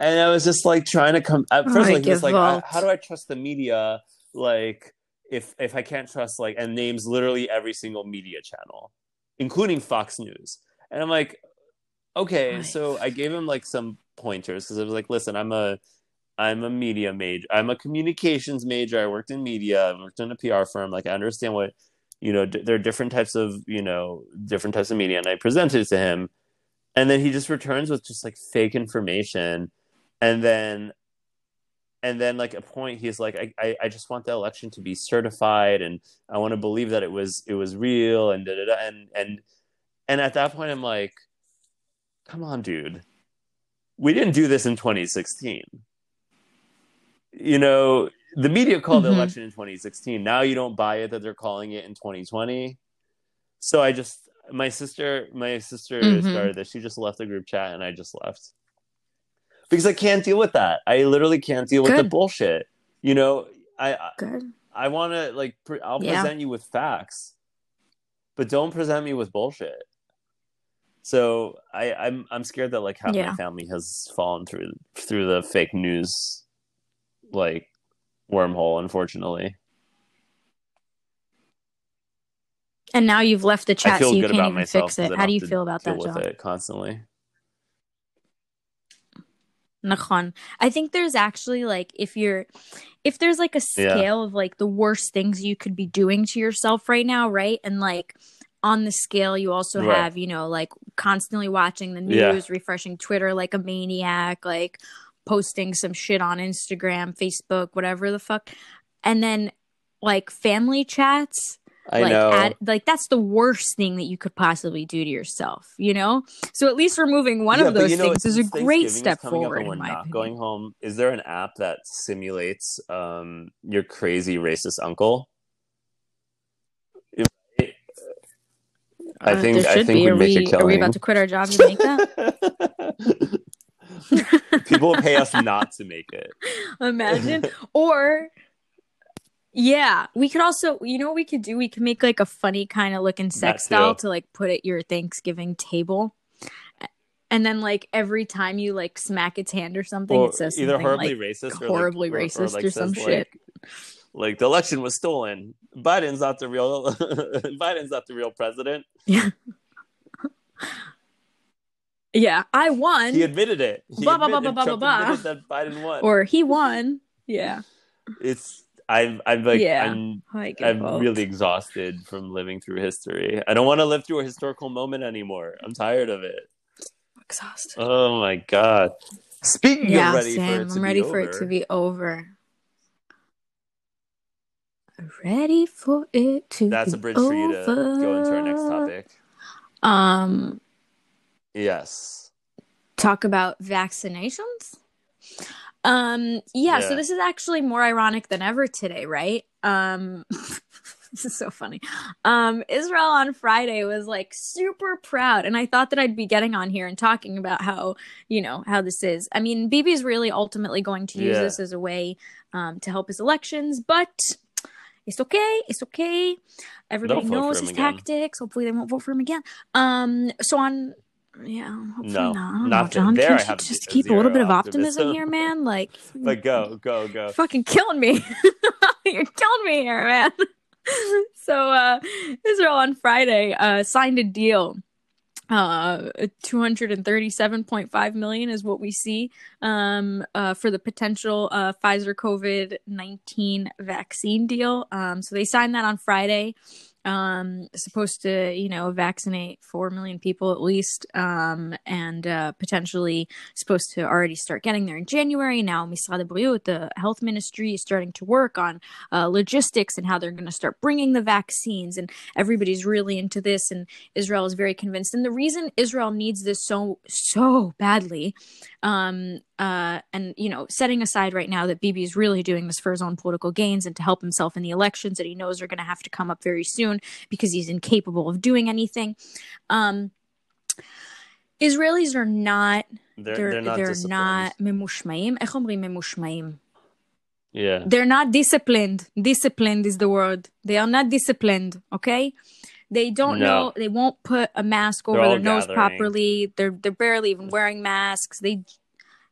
And I was just like trying to come. At first, I like he was like, I, "How do I trust the media? Like, if if I can't trust like and names literally every single media channel, including Fox News." And I'm like, "Okay." So I gave him like some pointers because I was like, "Listen, I'm a I'm a media major. I'm a communications major. I worked in media. I worked in a PR firm. Like I understand what you know. D- there are different types of you know different types of media, and I presented it to him, and then he just returns with just like fake information, and then and then like a point he's like I, I, I just want the election to be certified and i want to believe that it was it was real and da, da, da, and and and at that point i'm like come on dude we didn't do this in 2016 you know the media called the Mhm. election in 2016 now you don't buy it that they're calling it in 2020 so i just my sister my sister Mhm. started this she just left the group chat and i just left because i can't deal with that i literally can't deal with the bullshit you know i I- I want to like pre- I'll Yeah. present you with facts, but don't present me with bullshit. So I, I'm I'm scared that like half Yeah. my family has fallen through through the fake news like wormhole. Unfortunately, And now you've left the chat, so you can't even fix it. How do you feel about that, with John? it constantly? I think there's actually like if you're if there's like a Yeah. scale of like the worst things you could be doing to yourself right now, right? And like on the scale you also Right. have, you know, like constantly watching the Yeah. news, refreshing Twitter like a maniac, like posting some shit on Instagram, Facebook, whatever the fuck. And then like family chats I like know. like that's the worst thing that you could possibly do to yourself you know so at least removing one Yeah, of those you know, things is a great step forward we're in my not opinion. going home. Is there an app that simulates um, your crazy racist uncle? I Uh, think there I think we'd Are make we, a are we about to quit our jobs and make that? People pay us not to make it. Imagine. Or, yeah, we could also, you know what we could do? We could make like a funny kind of looking sex doll to like put at your Thanksgiving table. And then, like, every time you like smack its hand or something, Or it says either horribly like, racist or horribly like, racist or like some says, shit. Like, like the election was stolen. Biden's not the real. Biden's not the real president. yeah. yeah, I won. He admitted it. He Blah, blah, blah, admitted, blah, Trump blah, blah. admitted that Biden won. or he won. Yeah. it's I'm I'm like Yeah. I'm I get I'm both. really exhausted from living through history. I don't want to live through a historical moment anymore. I'm tired of it. exhausted. Oh my god. Speaking yeah, of ready same. for it to I'm ready be for over, it to be over. Ready for it to that's be a bridge for you to go into our next topic. Um, Yes. talk about vaccinations. Um, yeah, so this is actually more ironic than ever today, right? Um, this is so funny. Um, Israel on Friday was like super proud, and I thought that I'd be getting on here and talking about how you know how this is. I mean, Bibi's really ultimately going to use Yeah. this as a way um, to help his elections, but it's okay. It's okay. Everybody Don't vote for knows his again. tactics. Hopefully, they won't vote for him again. Um, so on. Yeah, No, not. I don't know, John. there Can't I you just keep a little bit of optimism optimism. here, man? Like, But go, go, go. fucking killing me. You're killing me here, man. so uh Israel on Friday uh signed a deal. Uh 237.5 million is what we see um uh for the potential uh Pfizer COVID-19 vaccine deal. Um so they signed that on Friday. Um supposed to, you know, vaccinate 4 million people at least um and uh potentially supposed to already start getting there in January. Now, Misrad Briut, the health ministry, is starting to work on uh, logistics and how they're going to start bringing the vaccines, and everybody's really into this. And Israel is very convinced. And the reason Israel needs this so so badly, um, uh, and you know, setting aside right now that Bibi is really doing this for his own political gains and to help himself in the elections that he knows are going to have to come up very soon because he's incapable of doing anything. Um, Israelis are not They're, they're they're not they're disciplined. not ממושמעים. איך אומרים ממושמעים? Yeah. They're not disciplined. Disciplined is the word. They are not disciplined, okay? They don't No. know they won't put a mask over their nose gathering. properly. They're they're barely even wearing masks. They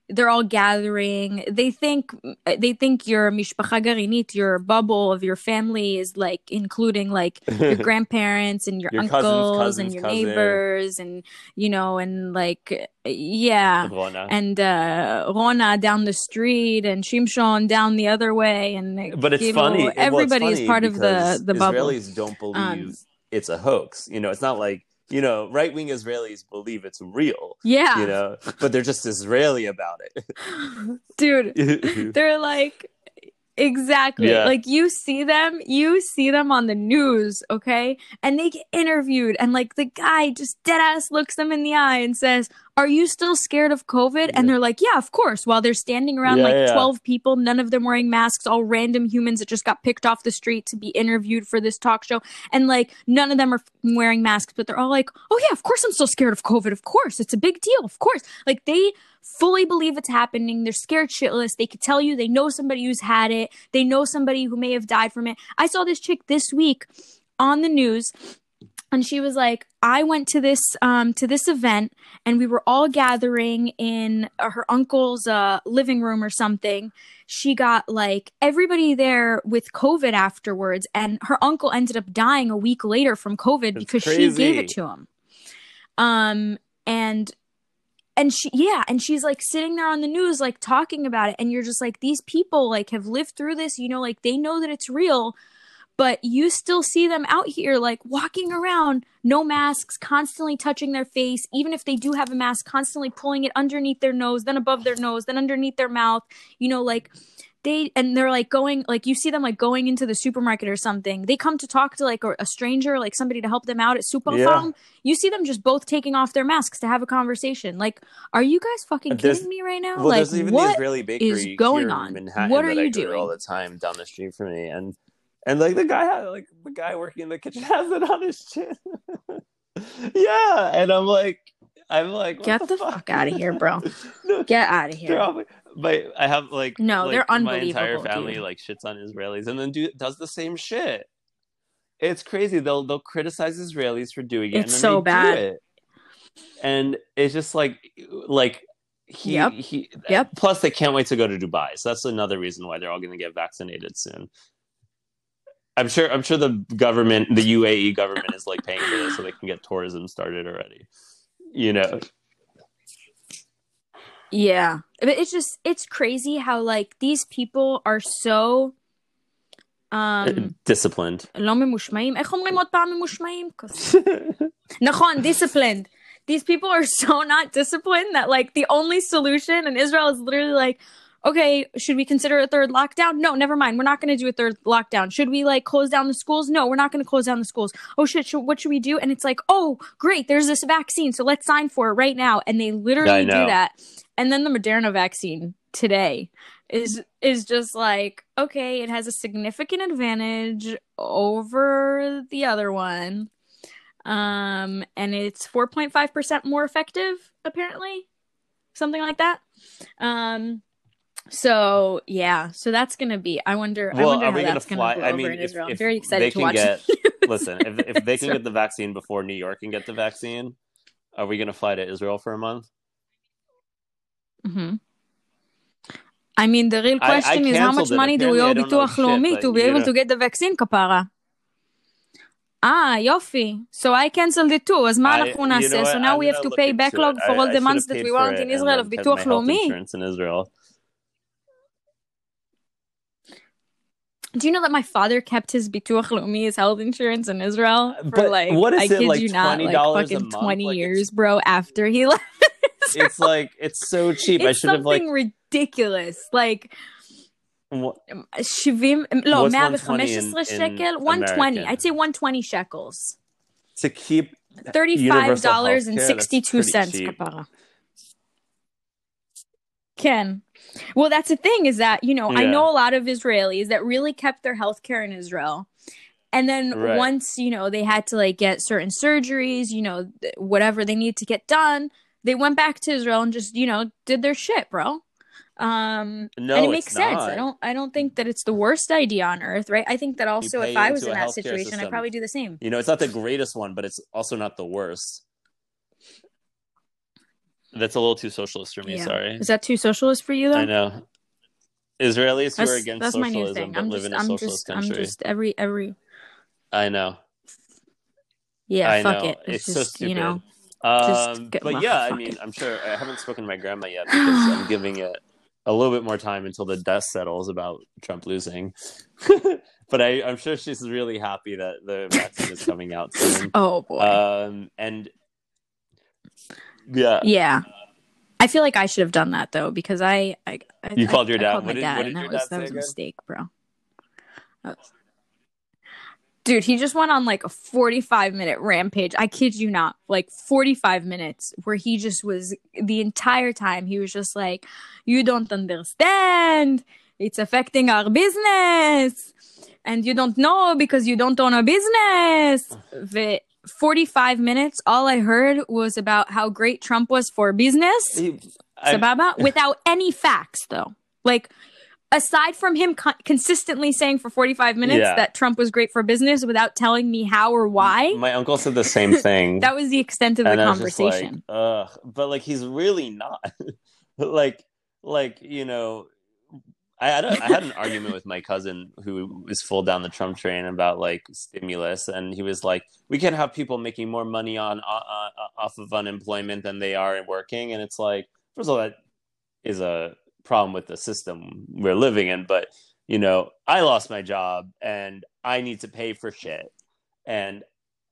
they're all gathering. They think they think your mishpacha garinit, your bubble of your family is like including like your grandparents and your, Your uncles cousin's and your cousin. neighbors and you know and like yeah Rona. and uh, Rona down the street and Shimshon down the other way, and But it's you know, funny. well, it's Everybody is part of the the bubble. Israelis don't believe Um, it's a hoax. You know, it's not like you know, right wing Israelis believe it's real. Yeah, You know, but they're just Israeli about it. dude, they're like exactly Yeah. like you see them, you see them on the news, okay, and they get interviewed, and like the guy just dead ass looks them in the eye and says, are you still scared of COVID? And they're like, yeah, of course. While they're standing around Yeah, like yeah. 12 people, none of them wearing masks, all random humans that just got picked off the street to be interviewed for this talk show. And like, none of them are wearing masks, but they're all like, oh yeah, of course I'm still scared of COVID. Of course. It's a big deal. Of course. Like, they fully believe it's happening. They're scared shitless. They could tell you they know somebody who's had it, they know somebody who may have died from it. I saw this chick this week on the news and she was like i went to this um to this event and we were all gathering in uh, her uncle's uh living room or something. She got like everybody there with covid afterwards and her uncle ended up dying a week later from covid That's because she gave it to him. Um and and she yeah and she's like sitting there on the news like talking about it and you're just like these people like have lived through this you know like they know that it's real but you still see them out here like walking around no masks constantly touching their face even if they do have a mask constantly pulling it underneath their nose then above their nose then underneath their mouth you know like they and they're like going like you see them like going into the supermarket or something. They come to talk to like a, stranger like somebody to help them out at Super-Pharm you see them just both taking off their masks to have a conversation. Like are you guys fucking There's- kidding me right now? Well, like there's even the Israeli bakery going on? What are you doing? all the time down the street from me, and and like the guy had like the guy working in the kitchen has it on his chin. yeah, and I'm like, I'm like, what Get the fuck out of here, bro. no, get out of here all, but I have like No, like, they're unbelievable. My entire family dude. like shits on Israelis, and then do does the same shit. It's crazy. They'll they'll criticize Israelis for doing it. It's and so bad. It. And it's just like like he Yep. he. Yep. Plus, they can't wait to go to Dubai. So that's another reason why they're all going to get vaccinated soon. I'm sure. I'm sure the government, the UAE government, is like paying for this so they can get tourism started already. You know, Yeah. But it's just it's crazy how like these people are so um disciplined. לא ממושמעים, איך אומרים עוד פעם ממושמעים? נכון, disciplined. These people are so not disciplined that like the only solution in Israel is literally like, okay, should we consider a third lockdown? No, never mind. We're not going to do a third lockdown. Should we like close down the schools? No, we're not going to close down the schools. Oh shit, should, what should we do? And it's like, oh, great, there's this vaccine, so let's sign for it right now. And they literally do that. And then the Moderna vaccine today is is just like, okay, it has a significant advantage over the other one. Um and it's 4.5% more effective apparently. Something like that. Um so yeah, so that's gonna be. I wonder. Well, I wonder are we gonna fly? Gonna I mean, if, if I'm very excited to watch. Get, listen, if if they can get the vaccine before New York can get the vaccine, are we gonna fly to Israel for a month? Hmm. I mean, the real question I, I is how much money do we owe ביטוח לאומי to be able know. to get the vaccine, Kapara? Ah, Yofi, So I canceled it too, as מה אנחנו נעשה? So now I'm we have to pay backlog it. for all I, the months that we weren't in Israel of Bituach Leumi. Insurance in Israel. Do you know that my father kept his Bituach Leumi, his health insurance in Israel for but like what is I it, kid like, you not, like fucking twenty like, years, bro. After he left, Israel. it's like it's so cheap. It's I should have like ridiculous, like. What, 70, no, 115 shekel, 120. I'd say 120 shekels. To keep $35.62. Ken, well, that's the thing is that, you know, I know a lot of Israelis that really kept their health care in Israel. And then Right. once, you know, they had to like get certain surgeries, you know, th- whatever they need to get done, they went back to Israel and just, you know, did their shit, bro. Um No, and it makes sense. not. I don't I don't think that it's the worst idea on earth, right? I think that also if I was in that situation, I'd probably do the same. You know, it's not the greatest one, but it's also not the worst. That's a little too socialist for me. Yeah. Sorry, Is that too socialist for you though? I know. Israelis who are That's, against that's my socialism new thing. I'm live just, in a I'm socialist just, I'm country. just every, every, I know. yeah, I fuck know. it. It's, It's, so just, stupid. you know, um, get- but well, yeah, I mean, it. I'm sure I haven't spoken to my grandma yet because I'm giving it a little bit more time until the dust settles about Trump losing. but I, I'm sure she's really happy that the vaccine is coming out soon. oh boy. Um, and yeah, yeah. I feel like I should have done that though because I, I, I You I- called your I dad. called my did- dad, what and did that was that was a mistake, bro. Was- Dude, he just went on like a 45 minute rampage. I kid you not, like 45 minutes where he just was the entire time. He was just like, You don't understand. It's affecting our business. And you don't know because you don't own a business. The 45 minutes, all I heard was about how great Trump was for business. I- Sababa, without any facts, though. Like, aside from him co- consistently saying for 45 minutes Yeah. that Trump was great for business without telling me how or why, my uncle said the same thing. that was the extent of the and I conversation. like, ugh. But like, he's really not. like, like you know, I had a, I had an argument with my cousin who was full down the Trump train about like stimulus, and he was like, "We can't have people making more money on uh, uh, off of unemployment than they are working," and it's like, first of all, that is a problem with the system we're living in, but you know, I lost my job and I need to pay for shit, and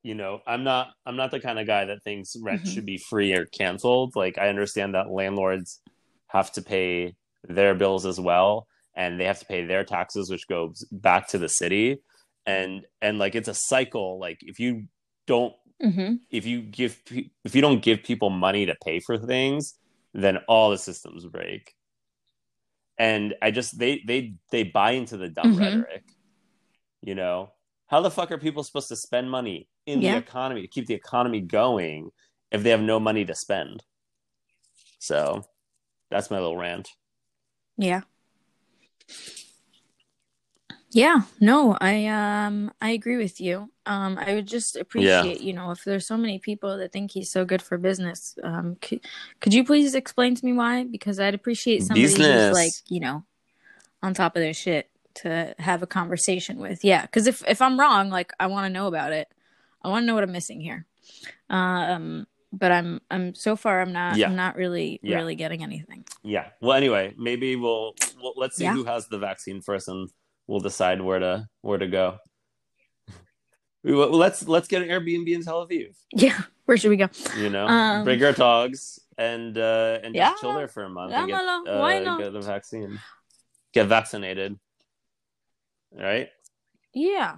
you know i'm not i'm not the kind of guy that thinks rent should be free or canceled. Like i understand that landlords have to pay their bills as well and they have to pay their taxes which goes back to the city. And and like it's a cycle. Like if you don't hmm if you give if you don't give people money to pay for things then all the systems break. And i just they they they buy into the dumb Mhm. rhetoric you know? How the fuck are people supposed to spend money in Yeah. the economy to keep the economy going if they have no money to spend? So that's my little rant. Yeah. Yeah, no, I um I agree with you. Um I would just appreciate, you know, if there's so many people that think he's so good for business, um could, could you please explain to me why? Because I'd appreciate somebody Business. who's like, you know, on top of their shit to have a conversation with. Yeah, cuz if if I'm wrong, like I want to know about it. I want to know what I'm missing here. Um but I'm I'm so far I'm not Yeah. I'm not really Yeah. really getting anything. yeah well anyway maybe we'll, we'll let's see Yeah. who has the vaccine first and we'll decide where to where to go We- well, let's let's get an airbnb in tel aviv Yeah, where should we go? you know Um, bring our dogs and uh and just chill there for a month and get, uh, why not? get the vaccine get vaccinated right Yeah.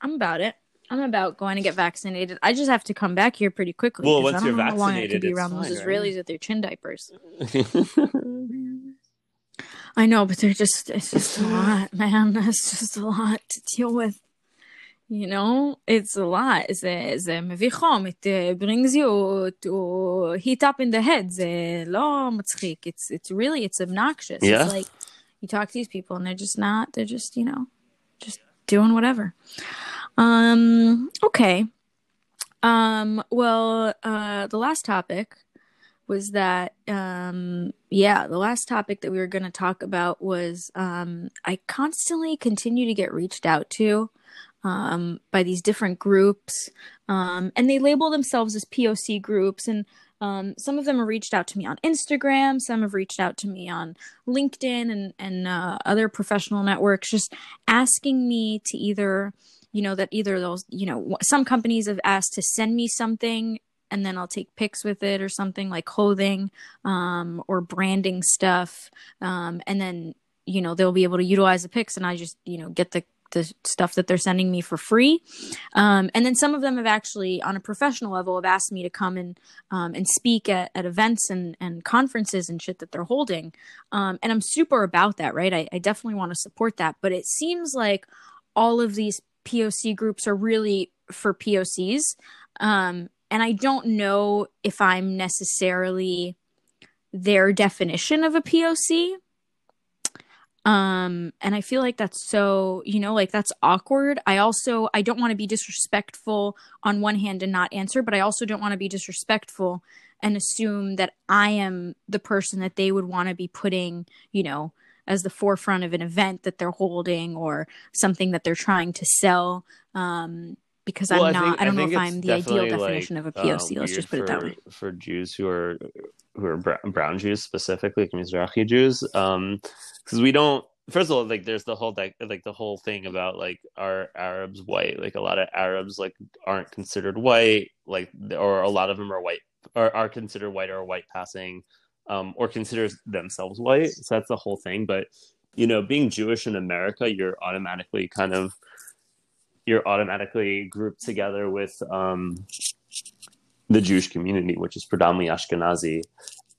I'm about it. I'm about going to get vaccinated. I just have to come back here pretty quickly. Well, 'cause once I don't you're know how long I could vaccinated, be it's around those fine, right? Israelis with their chin diapers. I know, but they're just, it's just a lot, man. It's just a lot to deal with. You know, it's a lot. זה, זה מביא חום. It uh, brings you to heat up in the head. זה לא מצחיק. It's, it's really, it's obnoxious. Yeah. It's like, you talk to these people and they're just not, they're just, you know, just doing whatever. Um, okay. Um, well, uh, the last topic was that, um, yeah, the last topic that we were going to talk about was, um, I constantly continue to get reached out to, um, by these different groups, um, and they label themselves as POC groups, and um, some of them have reached out to me on Instagram, some have reached out to me on LinkedIn and and uh, other professional networks, just asking me to either, you know, that either those, you know, some companies have asked to send me something and then I'll take pics with it or something like clothing um, or branding stuff, um, and then you know they'll be able to utilize the pics, and I just you know get the the stuff that they're sending me for free. Um, and then some of them have actually, on a professional level, have asked me to come and um, and speak at, at events and, and conferences and shit that they're holding. Um, and I'm super about that, right? I, I definitely want to support that. But it seems like all of these POC groups are really for POCs. Um, and I don't know if I'm necessarily their definition of a POC um and i feel like that's so you know like that's awkward i also i don't want to be disrespectful on one hand and not answer but i also don't want to be disrespectful and assume that i am the person that they would want to be putting you know as the forefront of an event that they're holding or something that they're trying to sell um because Well, i'm I not think- i don't know if i'm the ideal definition like, of a poc uh, let's just put weird it that way For Jews who are who are brown Jews specifically, like Mizrahi Jews, um, because we don't. First of all, like there's the whole like, like the whole thing about like are Arabs white? Like a lot of Arabs like aren't considered white, like or a lot of them are white or are considered white or white passing, um, or considers themselves white. So that's the whole thing. But you know, being Jewish in America, you're automatically kind of you're automatically grouped together with um, the Jewish community, which is predominantly Ashkenazi.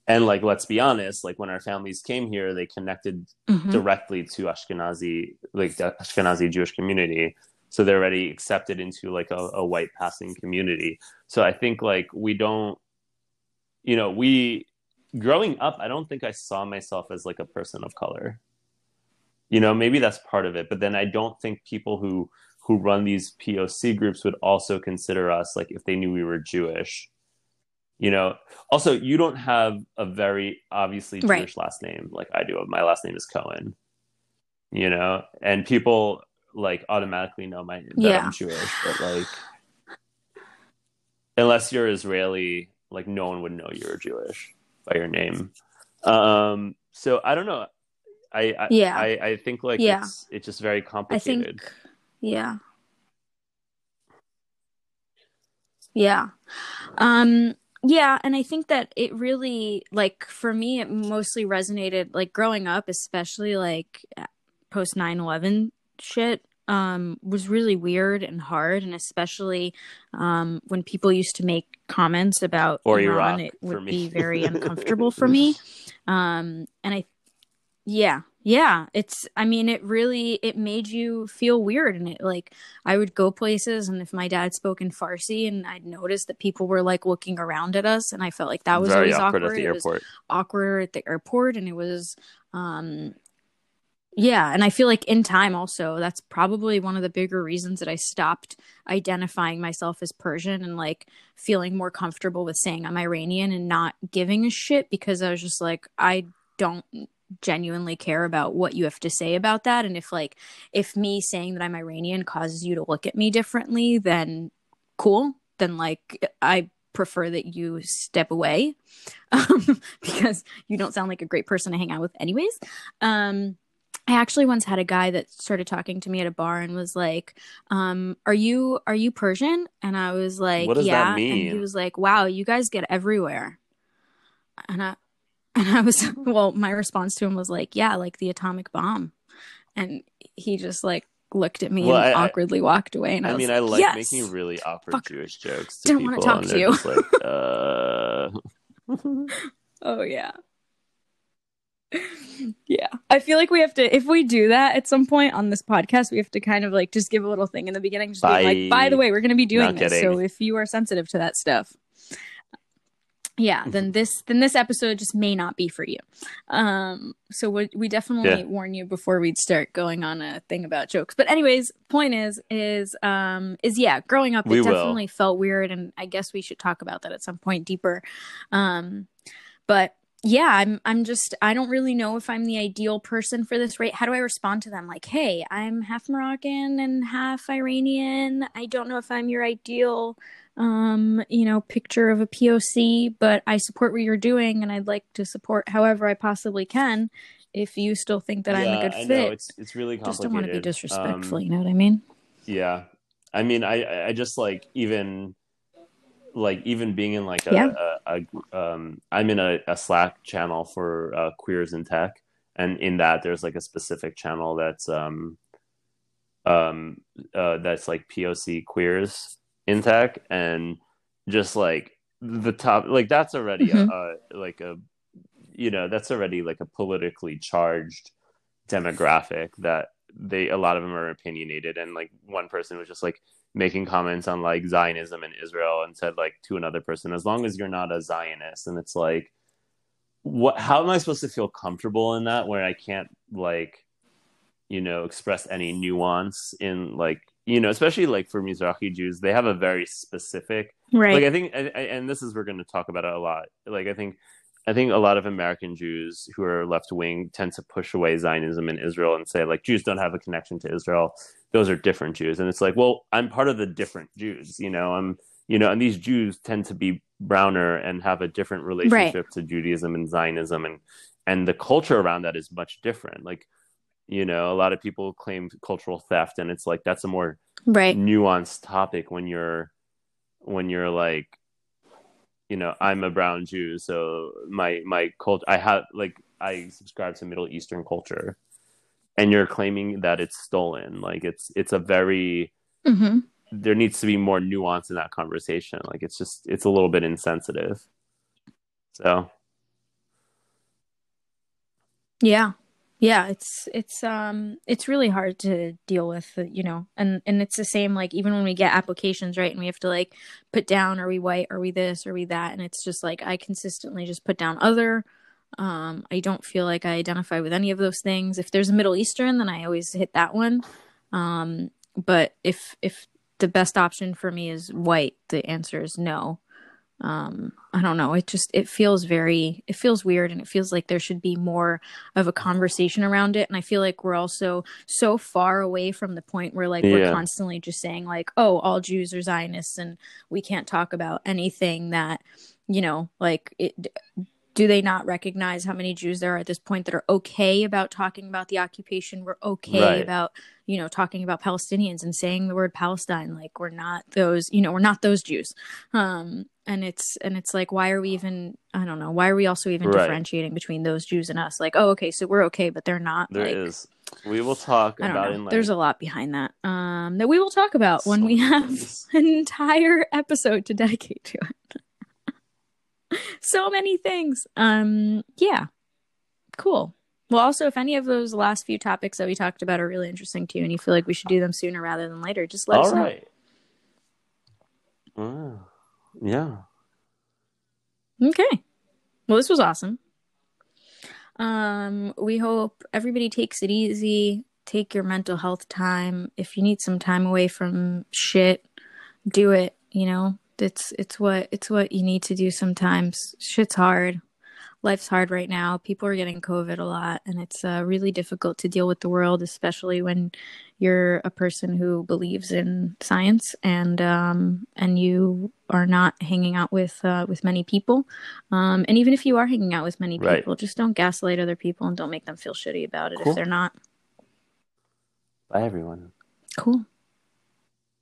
And like, let's be honest, like when our families came here, they connected Mhm. directly to Ashkenazi, like the Ashkenazi Jewish community. So they're already accepted into like a, a white passing community. So I think like we don't, you know, we growing up, I don't think I saw myself as like a person of color. You know, maybe that's part of it, but then I don't think people who who run these POC groups would also consider us like if they knew we were Jewish. You know, also you don't have a very obviously Jewish Right. last name like I do. My last name is Cohen. You know, and people like automatically know my that Yeah. I'm Jewish, but like unless you're Israeli, like no one would know you're Jewish by your name. Um, so I don't know. I I, Yeah. I, I think like Yeah. it's it's just very complicated. I think, yeah, yeah, um, yeah, and I think that it really, like, for me, it mostly resonated, like, growing up, especially like post 9-11 shit. Um, was really weird and hard, and especially um, when people used to make comments about Or Iran, Iraq, it would be very uncomfortable for me. Um, and I yeah yeah it's i mean it really it made you feel weird and it like i would go places and if my dad spoke in farsi and i'd notice that people were like looking around at us and i felt like that was very always awkward, awkward, at the It was airport. awkward at the airport and it was um yeah and i feel like in time also that's probably one of the bigger reasons that i stopped identifying myself as persian and like feeling more comfortable with saying i'm iranian and not giving a shit because i was just like i don't genuinely care about what you have to say about that. And if like if me saying that i'm iranian causes you to look at me differently then cool. Then like i prefer that you step away um, because you don't sound like a great person to hang out with anyways. Um I actually once had a guy that started talking to me at a bar and was like, um, "Are you are you Persian?" And I was like, What does that "Yeah." mean? And he was like, "Wow, you guys get everywhere." And I and I was well, my response to him was like, "Yeah, like the atomic bomb." And he just like looked at me Well, and I- awkwardly walked away. And I, I was mean, like, I like yes! making really awkward Fuck. Jewish jokes to Don't wanna talk to you. like, uh... Oh yeah. Yeah. I feel like we have to if we do that at some point on this podcast, we have to kind of like just give a little thing in the beginning, just like, by the way, we're gonna be doing Not this. kidding. So if you are sensitive to that stuff. Yeah, then this then this episode just may not be for you. Um so we, we definitely Yeah. warn you before we start going on a thing about jokes. But anyways, point is is um is yeah, growing up it We will. definitely felt weird and I guess we should talk about that at some point deeper. Um but yeah i'm i'm just i don't really know if i'm the ideal person for this right? How do i respond to them? Like hey i'm half moroccan and half iranian. I don't know if i'm your ideal um you know picture of a poc but i support what you're doing and i'd like to support however i possibly can if you still think that i'm a good I know, fit. It's it's really complicated. I just don't want to be disrespectful Um, you know what i mean? Yeah, I mean, I- I just like even like even being in like a, Yeah. a, a um I'm in a, a Slack channel for uh, queers in tech, and in that there's like a specific channel that's um um uh that's like POC queers in tech, and just like the top like that's already Mhm. a, a like a you know that's already like a politically charged demographic that they a lot of them are opinionated and like one person was just like making comments on like Zionism in Israel and said like to another person as long as you're not a Zionist. And it's like what how am I supposed to feel comfortable in that where I can't like you know express any nuance in like you know especially like for Mizrahi Jews they have a very specific right. like I think, I, I, and this is we're going to talk about it a lot. Like I think, I think a lot of American Jews who are left wing tend to push away Zionism in Israel and say like Jews don't have a connection to Israel; those are different Jews. And it's like, well, I'm part of the different Jews, you know. I'm, you know, and these Jews tend to be browner and have a different relationship to Judaism and Zionism, and and the culture around that is much different. Like, you know, a lot of people claim cultural theft, and it's like that's a more right nuanced topic when you're when you're like you know i'm a brown jew so my my cult i have like i subscribe to middle eastern culture and you're claiming that it's stolen like it's it's a very Mm-hmm. there needs to be more nuance in that conversation. Like it's just it's a little bit insensitive. So Yeah. Yeah, it's it's um it's really hard to deal with, uh, you know. And and it's the same like even when we get applications, right? And we have to like put down are we white, are we this, are we that? And it's just like I consistently just put down other. Um I don't feel like I identify with any of those things. If there's a Middle Eastern, then I always hit that one. Um but if if the best option for me is white, the answer is no um i don't know it just it feels very it feels weird and it feels like there should be more of a conversation around it and i feel like we're also so far away from the point where like we're constantly just saying like oh all jews are zionists and we can't talk about anything that you know like it do they not recognize how many Jews there are at this point that are okay about talking about the occupation? We're okay Right. about, you know, talking about Palestinians and saying the word Palestine. Like we're not those, you know, we're not those Jews. Um, and it's and it's like, why are we even? I don't know. Why are we also even Right. differentiating between those Jews and us? Like, oh, okay, so we're okay, but they're not. there like, is. We will talk I don't about know. in like There's a lot behind that um, that we will talk about when we have an entire episode to dedicate to it. so many things. Um, yeah, cool. Well, also, if any of those last few topics that we talked about are really interesting to you, and you feel like we should do them sooner rather than later, just let us All know. right. Wow. Yeah. Okay. Well, this was awesome. Um, we hope everybody takes it easy. Take your mental health time. If you need some time away from shit, do it. You know, it's it's what it's what you need to do sometimes. Shit's hard. Life's hard right now. People are getting COVID a lot, and it's uh, really difficult to deal with the world, especially when you're a person who believes in science and um, and you are not hanging out with uh, with many people. Um, and even if you are hanging out with many Right. people, just don't gaslight other people and don't make them feel shitty about it Cool. if they're not. Bye everyone. Cool.